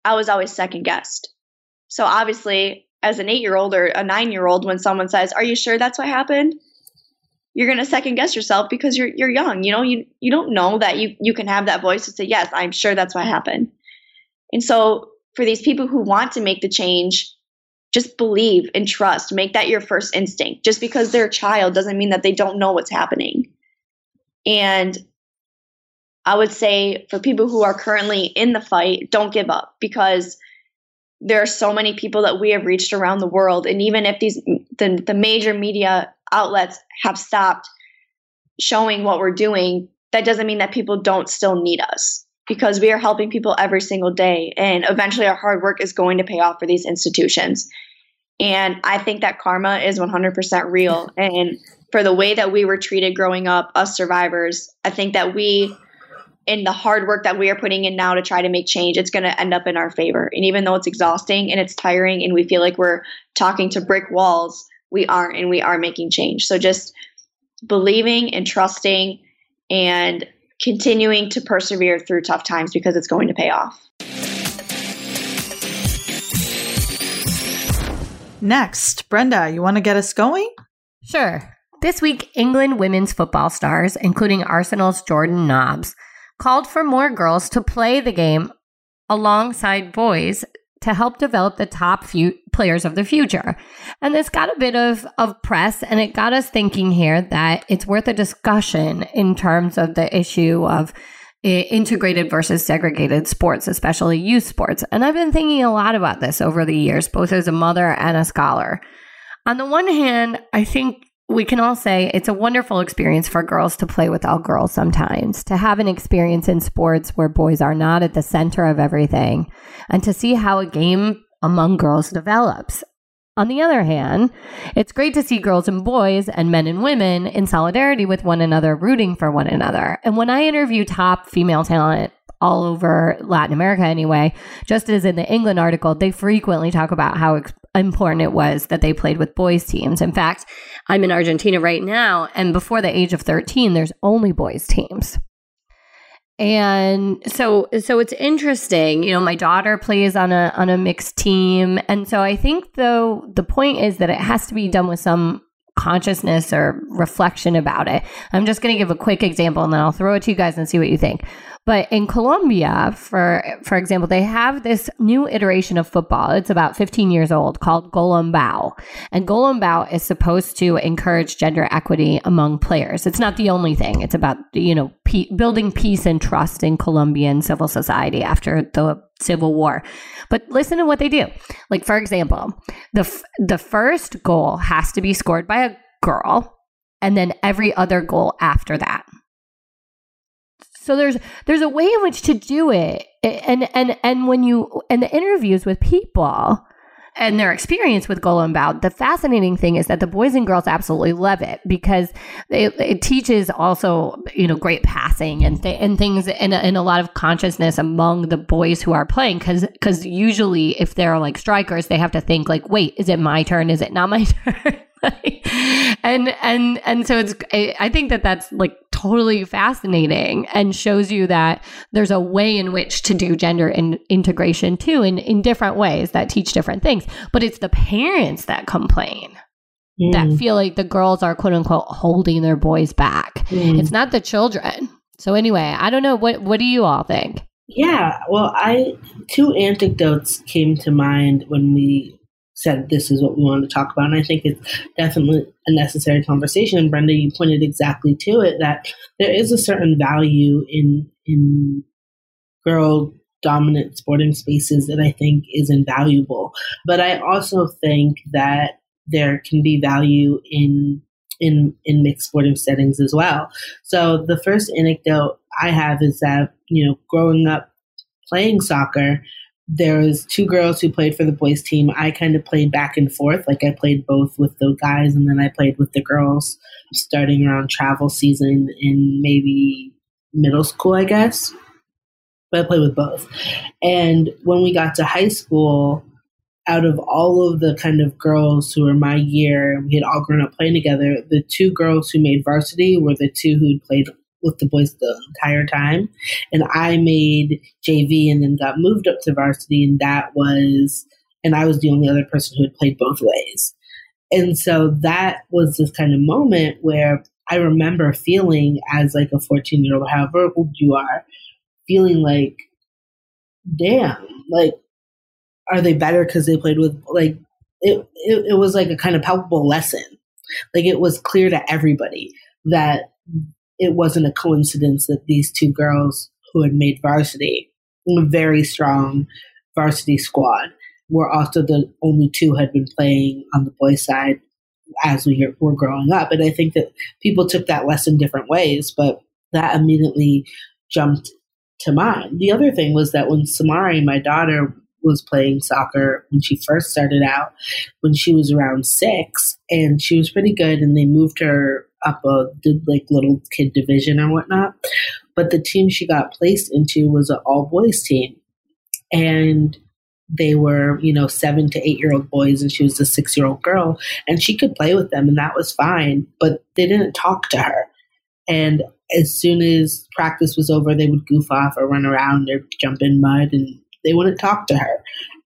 I was always second guessed. So obviously, as an eight year old or a nine year old, when someone says, Are you sure that's what happened? You're gonna second guess yourself because you're you're young. You know, you you don't know that you you can have that voice to say, Yes, I'm sure that's what happened. And so for these people who want to make the change, just believe and trust. Make that your first instinct. Just because they're a child doesn't mean that they don't know what's happening. And I would say for people who are currently in the fight, don't give up because there are so many people that we have reached around the world. And even if these the, the major media outlets have stopped showing what we're doing, that doesn't mean that people don't still need us because we are helping people every single day. And eventually our hard work is going to pay off for these institutions. And I think that karma is 100% real. And for the way that we were treated growing up, us survivors, I think that we, in the hard work that we are putting in now to try to make change, it's going to end up in our favor. And even though it's exhausting and it's tiring and we feel like we're talking to brick walls, we aren't and we are making change. So just believing and trusting and continuing to persevere through tough times because it's going to pay off. Next, Brenda, you want to get us going? Sure. This week, England women's football stars, including Arsenal's Jordan Nobbs, called for more girls to play the game alongside boys to help develop the top few players of the future. And this got a bit of, of press, and it got us thinking here that it's worth a discussion in terms of the issue of integrated versus segregated sports, especially youth sports. And I've been thinking a lot about this over the years, both as a mother and a scholar. On the one hand, I think we can all say it's a wonderful experience for girls to play with all girls sometimes, to have an experience in sports where boys are not at the center of everything, and to see how a game among girls develops. On the other hand, it's great to see girls and boys and men and women in solidarity with one another, rooting for one another. And when I interview top female talent all over Latin America anyway, just as in the England article, they frequently talk about how ex- important it was that they played with boys teams. In fact, I'm in Argentina right now, and before the age of 13, there's only boys teams. And so so it's interesting, you know, my daughter plays on a on a mixed team, and so I think though the point is that it has to be done with some consciousness or reflection about it. I'm just going to give a quick example and then I'll throw it to you guys and see what you think. But in Colombia, for for example, they have this new iteration of football. It's about 15 years old called Golombiao. And Golombiao is supposed to encourage gender equity among players. It's not the only thing. It's about, you know, pe- building peace and trust in Colombian civil society after the civil war. But listen to what they do. Like for example, the f- the first goal has to be scored by a girl and then every other goal after that. So there's there's a way in which to do it, and and and when you and the interviews with people and their experience with Golombiao, the fascinating thing is that the boys and girls absolutely love it because it, it teaches also you know great passing and th- and things and, and a lot of consciousness among the boys who are playing because because usually if they're like strikers they have to think like wait is it my turn? Is it not my turn and and and so it's I I think that that's like totally fascinating and shows you that there's a way in which to do gender in, integration too in in different ways that teach different things. But it's the parents that complain. That Mm, feel like the girls are quote unquote holding their boys back. Mm. it's not the children. So anyway i don't know. What what do you all think? Yeah, well, I two anecdotes came to mind when we said this is what we wanted to talk about, and I think it's definitely a necessary conversation. And Brenda, you pointed exactly to it that there is a certain value in in girl dominant sporting spaces that I think is invaluable. But I also think that there can be value in in in mixed sporting settings as well. So the first anecdote I have is that you know growing up playing soccer, there was two girls who played for the boys team. I kind of played back and forth, like I played both with the guys and then I played with the girls, starting around travel season in maybe middle school, I guess. But I played with both. And when we got to high school, out of all of the kind of girls who were my year, we had all grown up playing together. The two girls who made varsity were the two who'd played with the boys the entire time. And I made JV and then got moved up to varsity, and that was, and I was the only other person who had played both ways. And so that was this kind of moment where I remember feeling as like a 14 year old, however old you are, feeling like, damn, like, are they better because they played with like it, it it was like a kind of palpable lesson like it was clear to everybody that it wasn't a coincidence that these two girls who had made varsity a very strong varsity squad were also the only two had been playing on the boys side as we were growing up. And i think that people took that lesson different ways but that immediately jumped to mind. The other thing was that when samari my daughter was playing soccer when she first started out when she was around six and she was pretty good and they moved her up a like little kid division and whatnot. But the team she got placed into was an all boys team. And they were you know seven to eight year old boys and she was a six year old girl and she could play with them and that was fine but they didn't talk to her. And as soon as practice was over they would goof off or run around or jump in mud and they wouldn't talk to her.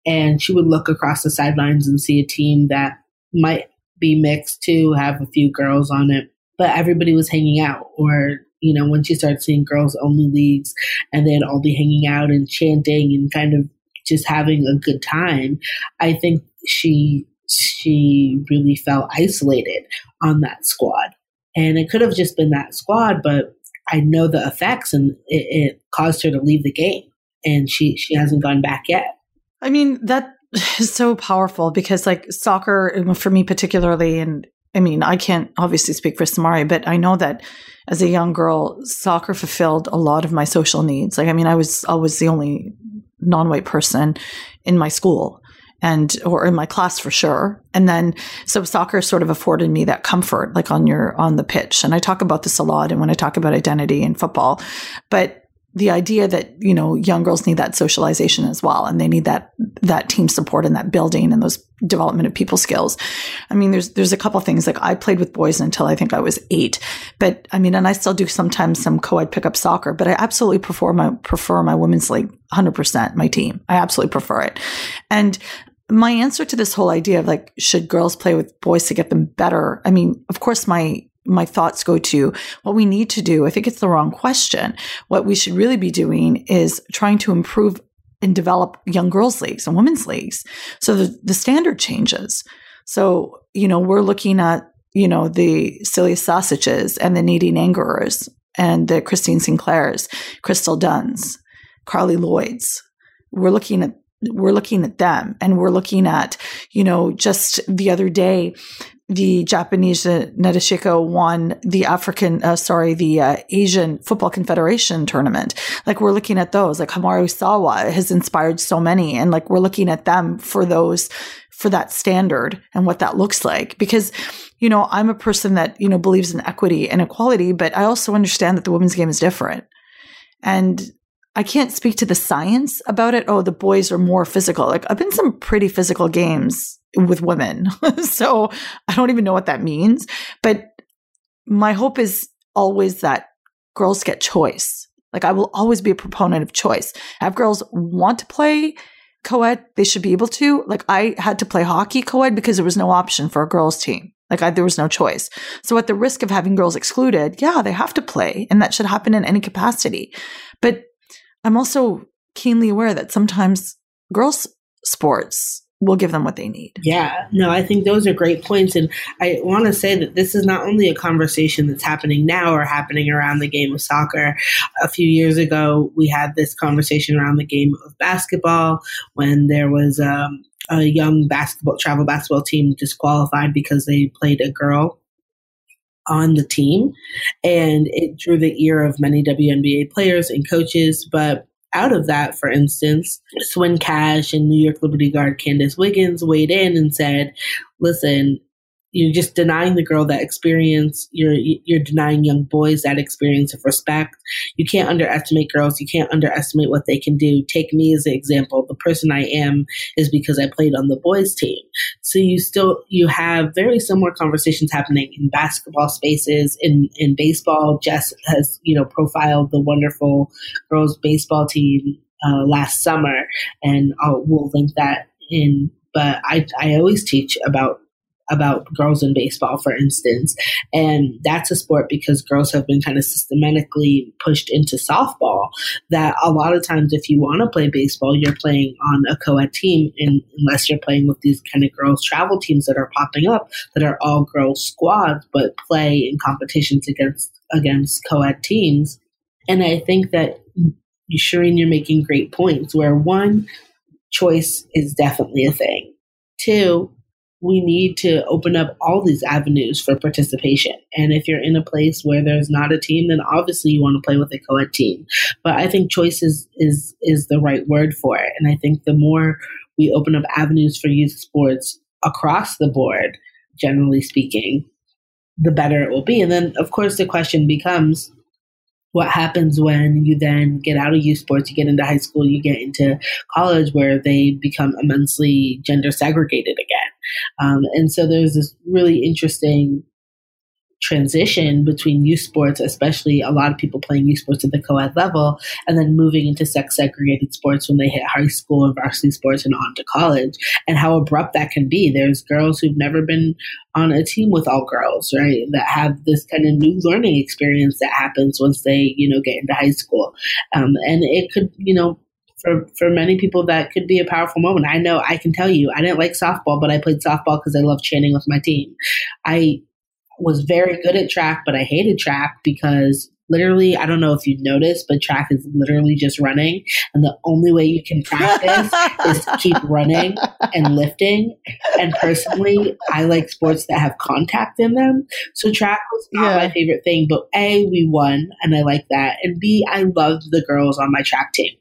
And she would look across the sidelines and see a team that might be mixed too, have a few girls on it, but everybody was hanging out. Or, you know, when she started seeing girls only leagues and they'd all be hanging out and chanting and kind of just having a good time, I think she she really felt isolated on that squad. And it could have just been that squad, but I know the effects and it, it caused her to leave the game and she she hasn't gone back yet. I mean, that is so powerful because, like, soccer, for me particularly, and I mean, I can't obviously speak for Samari, but I know that as a young girl, soccer fulfilled a lot of my social needs. Like, I mean, I was I was the only non-white person in my school and or in my class for sure and then so soccer sort of afforded me that comfort like on your on the pitch and i talk about this a lot and when i talk about identity in football but the idea that you know young girls need that socialization as well and they need that that team support and that building and those development of people skills. I mean there's there's a couple things. Like i played with boys until i think i was eight but i mean and i still do sometimes some co-ed pickup soccer but i absolutely prefer my prefer my women's league 100% my team. I absolutely prefer it. And my answer to this whole idea of like should girls play with boys to get them better? I mean of course my my thoughts go to what we need to do. I think it's the wrong question. What we should really be doing is trying to improve and develop young girls leagues and women's leagues. So the, the standard changes. So, you know, we're looking at, you know, the Celia Šašićs and the Nadine Angerers and the Christine Sinclairs, Crystal Dunns, Carly Lloyds. We're looking at we're looking at them and we're looking at, you know, just the other day, the Japanese uh, Nadeshiko won the African, uh, sorry, the uh, Asian Football Confederation tournament. Like we're looking at those, like Homare Sawa has inspired so many, and like we're looking at them for those, for that standard and what that looks like. Because, you know, I'm a person that you know believes in equity and equality, but I also understand that the women's game is different, and I can't speak to the science about it. Oh, the boys are more physical. Like I've been some pretty physical games with women. so I don't even know what that means. But my hope is always that girls get choice. Like I will always be a proponent of choice. Have girls want to play co-ed, they should be able to. Like I had to play hockey co-ed because there was no option for a girls team. Like I, there was no choice. So at the risk of having girls excluded, yeah, they have to play and that should happen in any capacity. But I'm also keenly aware that sometimes girls sports will give them what they need. Yeah, no, I think those are great points. And I want to say that this is not only a conversation that's happening now or happening around the game of soccer. A few years ago, we had this conversation around the game of basketball when there was um, a young basketball, travel basketball team disqualified because they played a girl on the team. And it drew the ear of many WNBA players and coaches. But out of that, for instance, Swin Cash and New York Liberty Guard Candice Wiggins weighed in and said, listen, you're just denying the girl that experience. You're you're denying young boys that experience of respect. You can't underestimate girls. You can't underestimate what they can do. Take me as an example. The person I am is because I played on the boys team. So you still you have very similar conversations happening in basketball spaces. In in baseball, Jess has you know profiled the wonderful girls baseball team uh, last summer, and I'll, we'll link that in. But I I always teach about about girls in baseball, for instance. And that's a sport because girls have been kind of systematically pushed into softball. That a lot of times, if you want to play baseball, you're playing on a co ed team, and unless you're playing with these kind of girls' travel teams that are popping up that are all girls squads, but play in competitions against against co ed teams. And I think that Shireen, you're making great points where one, choice is definitely a thing. Two, we need to open up all these avenues for participation. And if you're in a place where there's not a team, then obviously you want to play with a co-ed team. But I think choice is is is the right word for it. And I think the more we open up avenues for youth sports across the board, generally speaking, the better it will be. And then of course the question becomes what happens when you then get out of youth sports, you get into high school, you get into college where they become immensely gender segregated again. Um, and so there's this really interesting transition between youth sports, especially a lot of people playing youth sports at the co-ed level, and then moving into sex segregated sports when they hit high school and varsity sports and on to college, and how abrupt that can be. There's girls who've never been on a team with all girls, right? That have this kind of new learning experience that happens once they, you know, get into high school. Um, and it could, you know, for, for many people that could be a powerful moment. I know I can tell you, I didn't like softball, but I played softball because I love chanting with my team. I was very good at track, but I hated track because literally, I don't know if you've noticed, but track is literally just running. And the only way you can practice is to keep running and lifting. And personally, I like sports that have contact in them. So track was not Yeah. my favorite thing, but A, we won and I like that. And B, I loved the girls on my track team.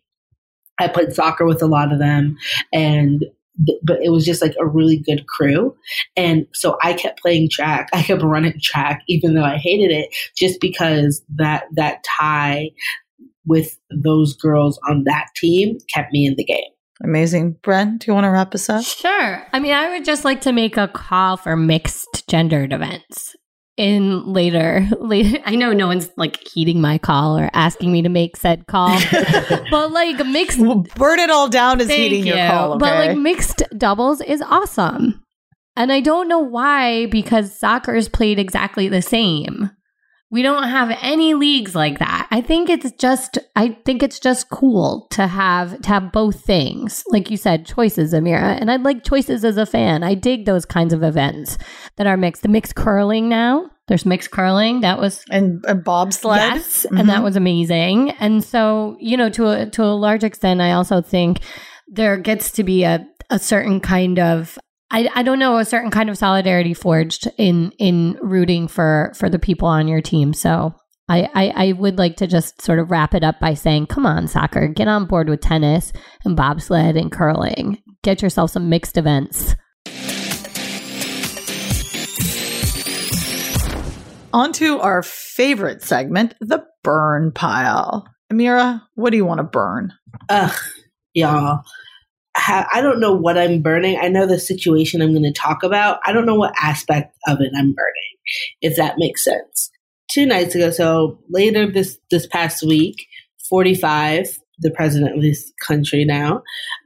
I played soccer with a lot of them and but it was just like a really good crew. And so I kept playing track. I kept running track even though I hated it just because that that tie with those girls on that team kept me in the game. Amazing. Bren, do you want to wrap us up? Sure. I mean, I would just like to make a call for mixed gendered events in later later I know no one's like heeding my call or asking me to make said call. but like mixed Burn it all down is Thank heating your you. call. But like mixed doubles is awesome. And I don't know why, because soccer is played exactly the same. We don't have any leagues like that. I think it's just I think it's just cool to have to have both things. Like you said, choices, Amira. And I'd like choices as a fan. I dig those kinds of events that are mixed. The mixed curling now. There's mixed curling. That was and, and bobsled. Yes, and that Mhm. was amazing. And so, you know, to a to a large extent, I also think there gets to be a a certain kind of I, I don't know a certain kind of solidarity forged in in rooting for for the people on your team. So I, I I would like to just sort of wrap it up by saying, come on, soccer, get on board with tennis and bobsled and curling. Get yourself some mixed events. On to our favorite segment, the burn pile. Amira, what do you want to burn? Ugh, y'all. Ha- I don't know what I'm burning. I know the situation I'm going to talk about. I don't know what aspect of it I'm burning, if that makes sense. Two nights ago, so later this this past week, 45, the president of this country now,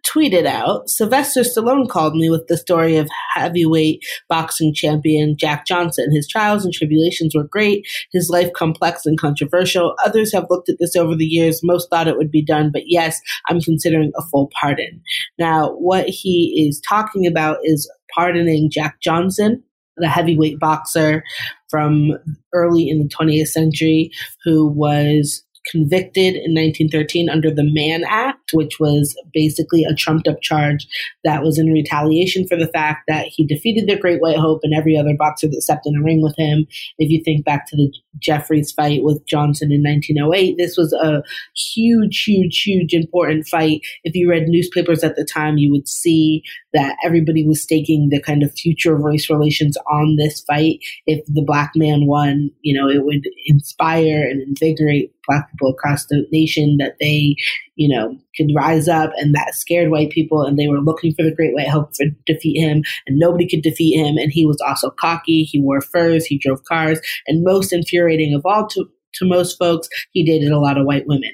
tweeted out Sylvester Stallone called me with the story of heavyweight boxing champion Jack Johnson. His trials and tribulations were great, his life complex and controversial. Others have looked at this over the years. Most thought it would be done, but yes, I'm considering a full pardon. Now, what he is talking about is pardoning Jack Johnson. The heavyweight boxer from early in the 20th century who was convicted in 1913 under the Mann Act, which was basically a trumped up charge that was in retaliation for the fact that he defeated the Great White Hope and every other boxer that stepped in a ring with him. If you think back to the Jeffries fight with Johnson in 1908, this was a huge, huge, huge important fight. If you read newspapers at the time, you would see that everybody was staking the kind of future of race relations on this fight. If the black man won, you know, it would inspire and invigorate black people across the nation that they, you know, could rise up and that scared white people and they were looking for the great white hope to defeat him and nobody could defeat him. And he was also cocky. He wore furs. He drove cars. And most infuriating of all to, to most folks, he dated a lot of white women.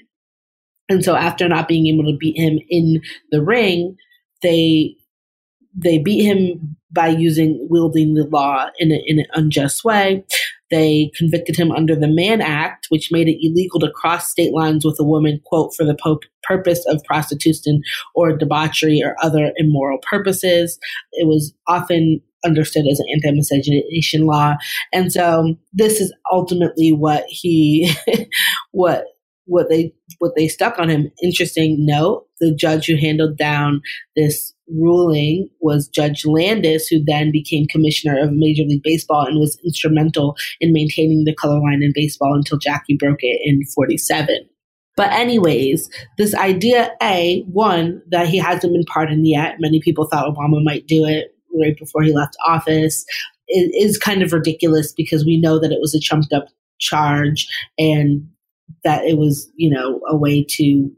And so after not being able to beat him in the ring, they they beat him by using wielding the law in, a, in an unjust way. They convicted him under the Mann Act, which made it illegal to cross state lines with a woman, quote, for the po- purpose of prostitution or debauchery or other immoral purposes. It was often understood as an anti-miscegenation law. And so this is ultimately what he, what what they what they stuck on him. Interesting note: the judge who handled down this ruling was Judge Landis, who then became commissioner of Major League Baseball and was instrumental in maintaining the color line in baseball until Jackie broke it in '47. But anyways, this idea, a one that he hasn't been pardoned yet. Many people thought Obama might do it right before he left office. It is kind of ridiculous because we know that it was a trumped up charge and that it was, you know, a way to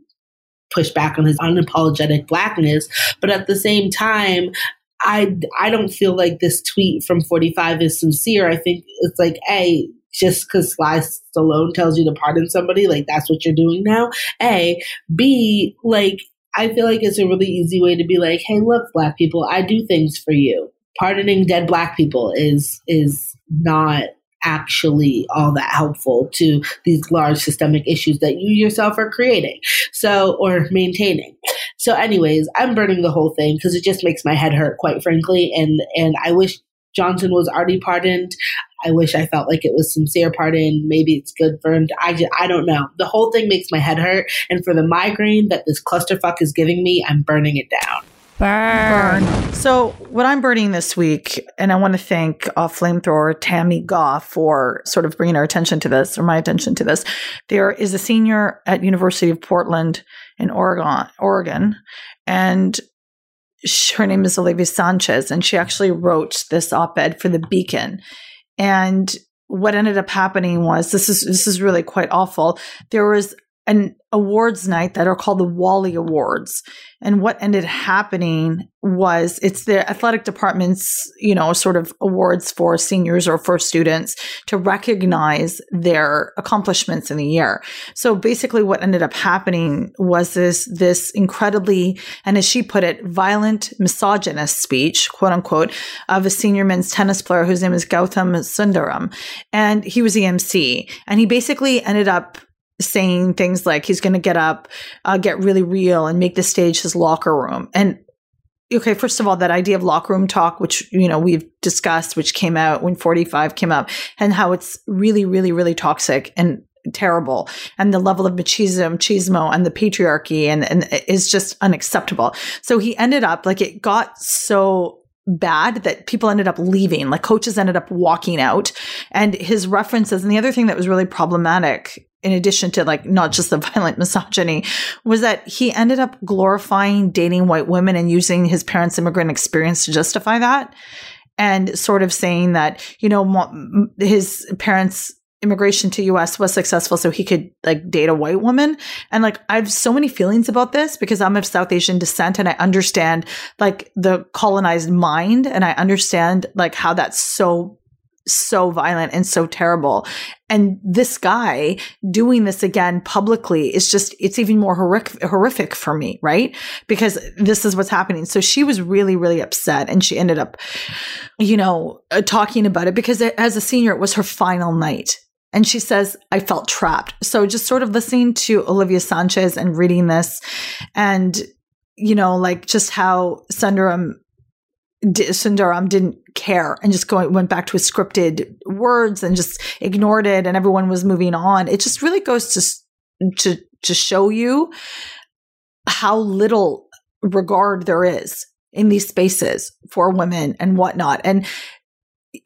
push back on his unapologetic blackness. But at the same time, I I don't feel like this tweet from 45 is sincere. I think it's like, a just because Sly Stallone tells you to pardon somebody, like that's what you're doing now. A, B, like I feel like it's a really easy way to be like, hey, look, black people, I do things for you. Pardoning dead black people is is not actually all that helpful to these large systemic issues that you yourself are creating so or maintaining. So anyways i'm burning the whole thing because it just makes my head hurt quite frankly and and i wish johnson was already pardoned. I wish i felt like it was sincere pardon. Maybe it's good for him to, i just i don't know. The whole thing makes my head hurt and for the migraine that this clusterfuck is giving me i'm burning it down Burn. So, what I'm burning this week, and I want to thank uh, flamethrower Tammy Goff for sort of bringing our attention to this, or my attention to this. There is a senior at University of Portland in Oregon, Oregon, and her name is Olivia Sanchez, and she actually wrote this op-ed for the Beacon. And what ended up happening was this is this is really quite awful. There was an awards night that are called the Wally Awards. And what ended happening was it's the athletic department's, you know, sort of awards for seniors or for students to recognize their accomplishments in the year. So basically what ended up happening was this this incredibly and as she put it, violent misogynist speech, quote unquote, of a senior men's tennis player whose name is Gautam Sundaram. And he was the MC. And he basically ended up saying things like he's going to get up, uh, get really real, and make the stage his locker room. And okay, first of all, that idea of locker room talk, which you know we've discussed, which came out when Forty Five came up, and how it's really, really, really toxic and terrible and the level of machismo machismo and the patriarchy and, and is just unacceptable so he ended up like it got so bad that people ended up leaving like coaches ended up walking out. And his references and the other thing that was really problematic in addition to like not just the violent misogyny was that he ended up glorifying dating white women and using his parents immigrant experience to justify that and sort of saying that you know his parents immigration to US was successful so he could like date a white woman. And like I have so many feelings about this because I'm of South Asian descent and I understand like the colonized mind and I understand like how that's so so violent and so terrible. And this guy doing this again publicly is just, it's even more horrific, horrific for me, right? Because this is what's happening. So she was really, really upset and she ended up, you know, uh, talking about it because as a senior, it was her final night. And she says, I felt trapped. So just sort of listening to Olivia Sanchez and reading this and, you know, like just how Sundaram Sundaram didn't care and just going went back to his scripted words and just ignored it and everyone was moving on. It just really goes to to to show you how little regard there is in these spaces for women and whatnot. And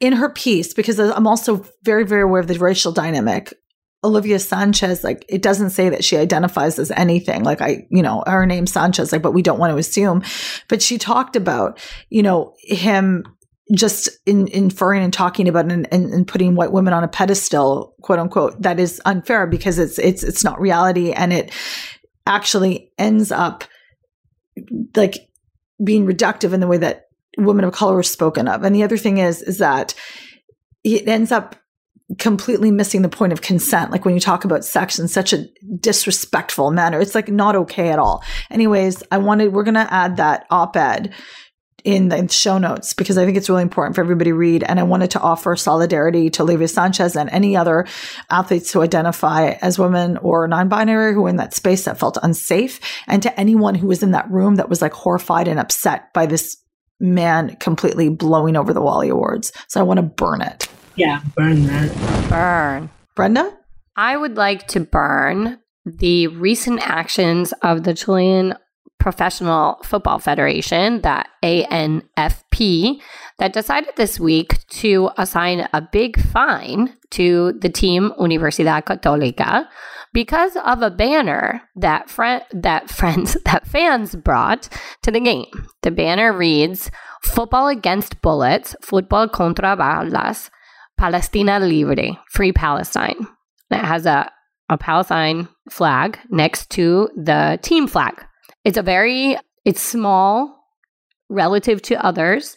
in her piece, because I'm also very, very aware of the racial dynamic, Olivia Sanchez, like it doesn't say that she identifies as anything. Like I, you know, her name Sanchez, like, but we don't want to assume. But she talked about, you know, him just in, inferring and talking about and, and, and putting white women on a pedestal, quote unquote, that is unfair because it's it's it's not reality and it actually ends up like being reductive in the way that women of color are spoken of. And the other thing is is that it ends up completely missing the point of consent. Like when you talk about sex in such a disrespectful manner, it's like not okay at all. Anyways, I wanted, we're going to add that op ed in the show notes because I think it's really important for everybody to read. And I wanted to offer solidarity to Olivia Sanchez and any other athletes who identify as women or non binary who were in that space that felt unsafe, and to anyone who was in that room that was like horrified and upset by this man completely blowing over the Wally Awards. So I want to burn it. Yeah, burn that. Burn. Brenda? I would like to burn the recent actions of the Chilean Professional Football Federation, that ANFP, that decided this week to assign a big fine to the team Universidad Católica because of a banner that friend that friends that fans brought to the game. The banner reads Football against bullets, football contra balas, Palestina libre, free Palestine. It has a, a Palestine flag next to the team flag. It's a very, it's small relative to others.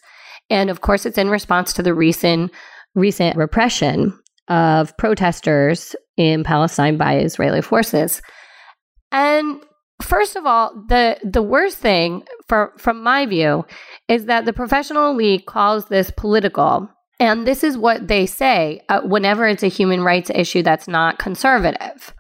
And of course, it's in response to the recent, recent repression of protesters in Palestine by Israeli forces. And first of all, the the worst thing for from my view is that the professional league calls this political. And this is what they say uh, whenever it's a human rights issue that's not conservative,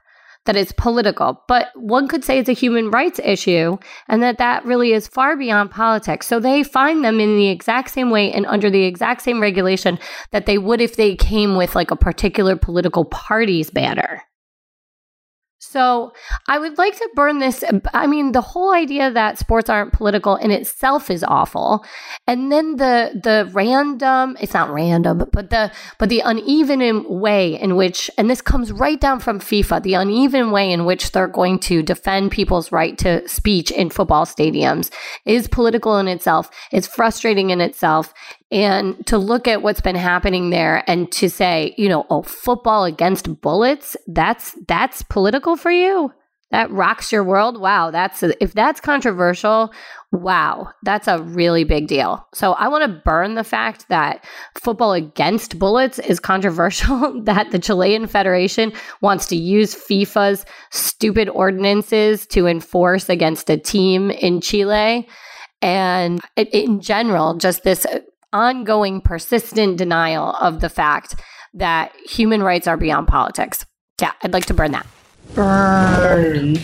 that it's political. But one could say it's a human rights issue and that that really is far beyond politics. So they find them in the exact same way and under the exact same regulation that they would if they came with like a particular political party's banner. So I would like to burn this. I mean, the whole idea that sports aren't political in itself is awful, and then the the random. It's not random, but the but the uneven way in which, and this comes right down from FIFA, the uneven way in which they're going to defend people's right to speech in football stadiums is political in itself. It's frustrating in itself, and to look at what's been happening there and to say, you know, oh, football against bullets, that's that's political for you? That rocks your world? Wow, that's if that's controversial, wow, that's a really big deal. So I want to burn the fact that football against bullets is controversial, that the Chilean Federation wants to use FIFA's stupid ordinances to enforce against a team in Chile and in general, just this ongoing, persistent denial of the fact that human rights are beyond politics. Yeah, I'd like to burn that. Burn.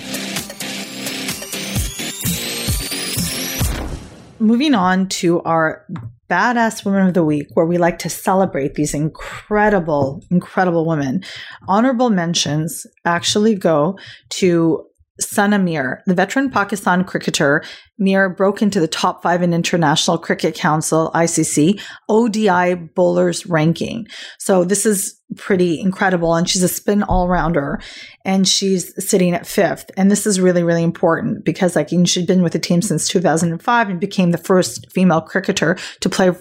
Moving on to our Badass Women of the Week, where we like to celebrate these incredible, incredible women. Honorable mentions actually go to Sana Mir, the veteran Pakistan cricketer. Mir broke into the top five in International Cricket Council, ICC, ODI bowlers ranking. So this is pretty incredible. And she's a spin all rounder and she's sitting at fifth. And this is really, really important because like she'd been with the team since 2005 and became the first female cricketer to play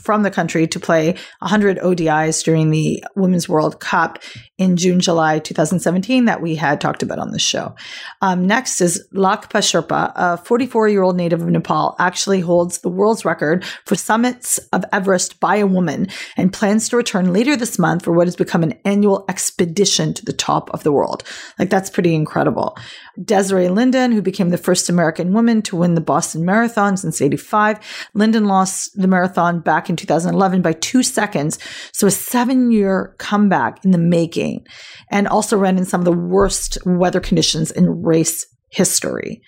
from the country to play 100 ODIs during the Women's World Cup in June, July 2017 that we had talked about on the show. Um, next is Lhakpa Sherpa, a 44 year old native of Nepal, actually holds the world's record for summits of Everest by a woman and plans to return later this month for what has become an annual expedition to the top of the world. Like, that's pretty incredible. Desiree Linden, who became the first American woman to win the Boston Marathon since 85. Linden lost the marathon back in 2011 by two seconds. So a seven year comeback in the making and also ran in some of the worst weather conditions in race history.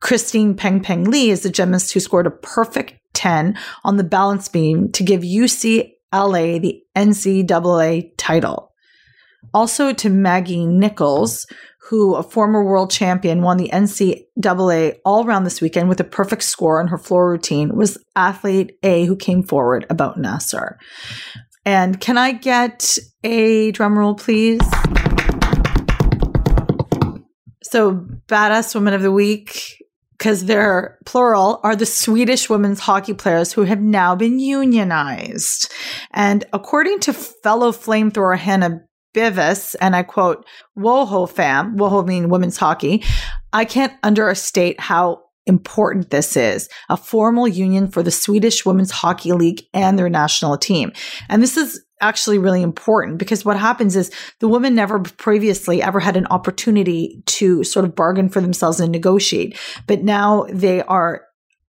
Christine Peng Peng Lee is the gymnast who scored a perfect 10 on the balance beam to give UCLA the NCAA title. Also to Maggie Nichols, who, a former world champion, won the NCAA all round this weekend with a perfect score on her floor routine, was athlete A who came forward about Nassar. And can I get a drum roll, please? So, Badass Women of the Week, because they're plural, are the Swedish women's hockey players who have now been unionized. And according to fellow flamethrower Hannah Bivis, and I quote, Woho fam, Woho mean women's hockey, I can't understate how important this is a formal union for the Swedish Women's Hockey League and their national team. And this is actually really important because what happens is the women never previously ever had an opportunity to sort of bargain for themselves and negotiate. But now they are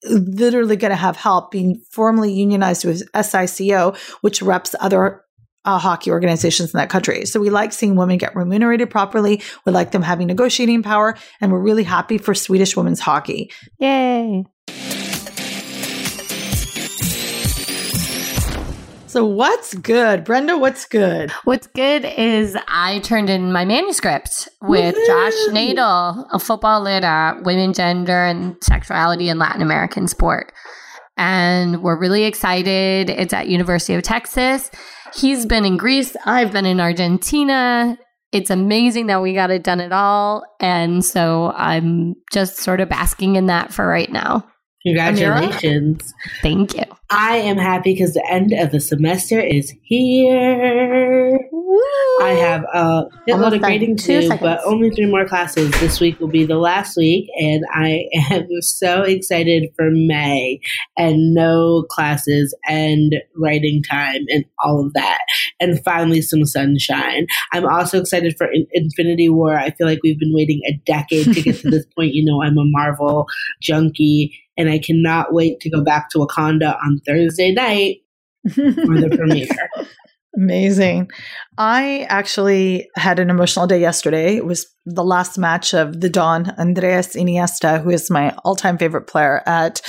literally going to have help being formally unionized with SICO, which reps other uh, hockey organizations in that country. So we like seeing women get remunerated properly. We like them having negotiating power, and we're really happy for Swedish women's hockey. Yay. So what's good, Brenda? What's good? What's good is I turned in my manuscript with Josh Nadel, a Futbolera Women, Gender, and Sexuality in Latin American Sport. And we're really excited. It's at University of Texas. He's been in Greece. I've been in Argentina. It's amazing that we got it done at all. And so I'm just sort of basking in that for right now. Congratulations. Thank you. I am happy because the end of the semester is here. I have a shitload of grading to do, but only three more classes. This week will be the last week, and I am so excited for May and no classes and writing time and all of that, and finally some sunshine. I'm also excited for In- Infinity War. I feel like we've been waiting a decade to get to this point. You know, I'm a Marvel junkie, and I cannot wait to go back to Wakanda on Thursday night for the premiere. Amazing. I actually had an emotional day yesterday. It was the last match of the Don Andrés Iniesta, who is my all-time favorite player at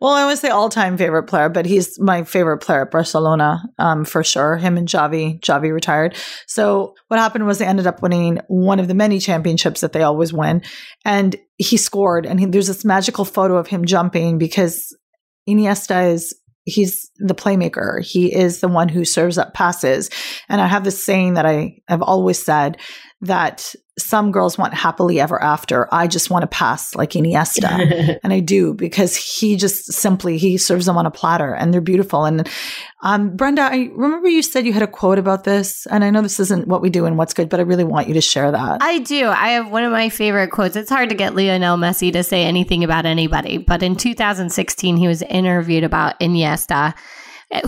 well, I would say all-time favorite player, but he's my favorite player at Barcelona, um, for sure. Him and Xavi. Xavi retired. So what happened was they ended up winning one of the many championships that they always win, and he scored. And he, there's this magical photo of him jumping because Iniesta is he's the playmaker. He is the one who serves up passes. And I have this saying that I have always said that some girls want happily ever after. I just want to pass like Iniesta. and I do because he just simply he serves them on a platter and they're beautiful. And um, Brenda, I remember you said you had a quote about this, and I know this isn't what we do and what's good, but I really want you to share that. I do. I have one of my favorite quotes. It's hard to get Lionel Messi to say anything about anybody, but in 2016, he was interviewed about Iniesta,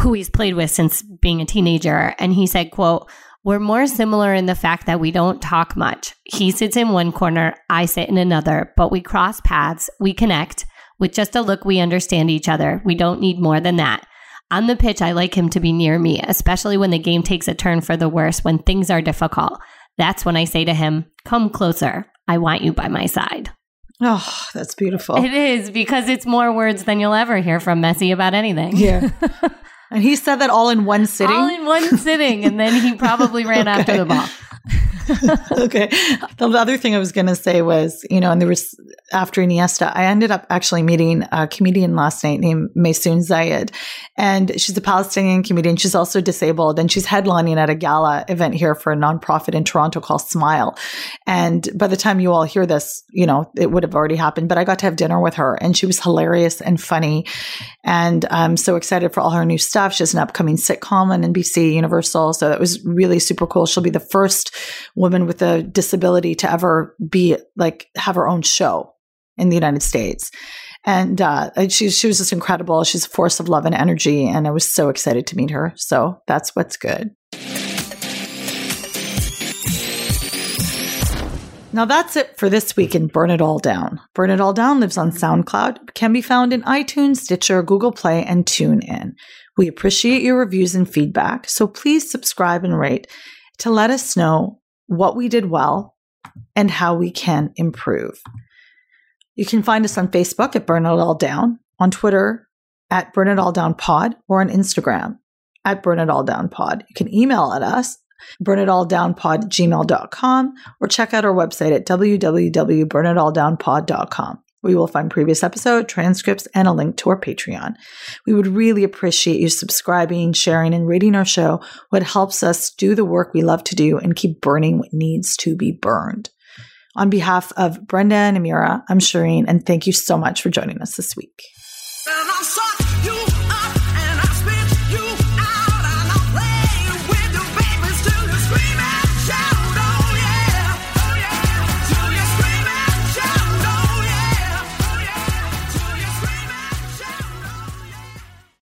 who he's played with since being a teenager, and he said, "quote We're more similar in the fact that we don't talk much. He sits in one corner, I sit in another, but we cross paths, we connect. With just a look, we understand each other. We don't need more than that." On the pitch, I like him to be near me, especially when the game takes a turn for the worse, when things are difficult. That's when I say to him, Come closer. I want you by my side. Oh, that's beautiful. It is because it's more words than you'll ever hear from Messi about anything. Yeah. and he said that all in one sitting. All in one sitting. And then he probably ran after the ball. okay. The other thing I was going to say was, you know, and there was after Iniesta, I ended up actually meeting a comedian last night named Maysoon Zayid. And she's a Palestinian comedian. She's also disabled and she's headlining at a gala event here for a nonprofit in Toronto called Smile. And by the time you all hear this, you know, it would have already happened. But I got to have dinner with her and she was hilarious and funny. And I'm so excited for all her new stuff. She has an upcoming sitcom on NBC Universal. So that was really super cool. She'll be the first woman with a disability to ever be like have her own show in the United States. And uh, she, she was just incredible. She's a force of love and energy. And I was so excited to meet her. So that's what's good. Now that's it for this week in Burn It All Down. Burn It All Down lives on SoundCloud, can be found in iTunes, Stitcher, Google Play, and TuneIn. We appreciate your reviews and feedback, so please subscribe and rate to let us know what we did well and how we can improve. You can find us on Facebook at Burn It All Down, on Twitter at Burn It All Down Pod, or on Instagram at Burn It All Down Pod. You can email at us, burnitalldownpod gmail.com, or check out our website at www.burnitalldownpod.com. We will find previous episode transcripts and a link to our Patreon. We would really appreciate you subscribing, sharing, and rating our show. What helps us do the work we love to do and keep burning what needs to be burned. On behalf of Brenda and Amira, I'm Shireen, and thank you so much for joining us this week.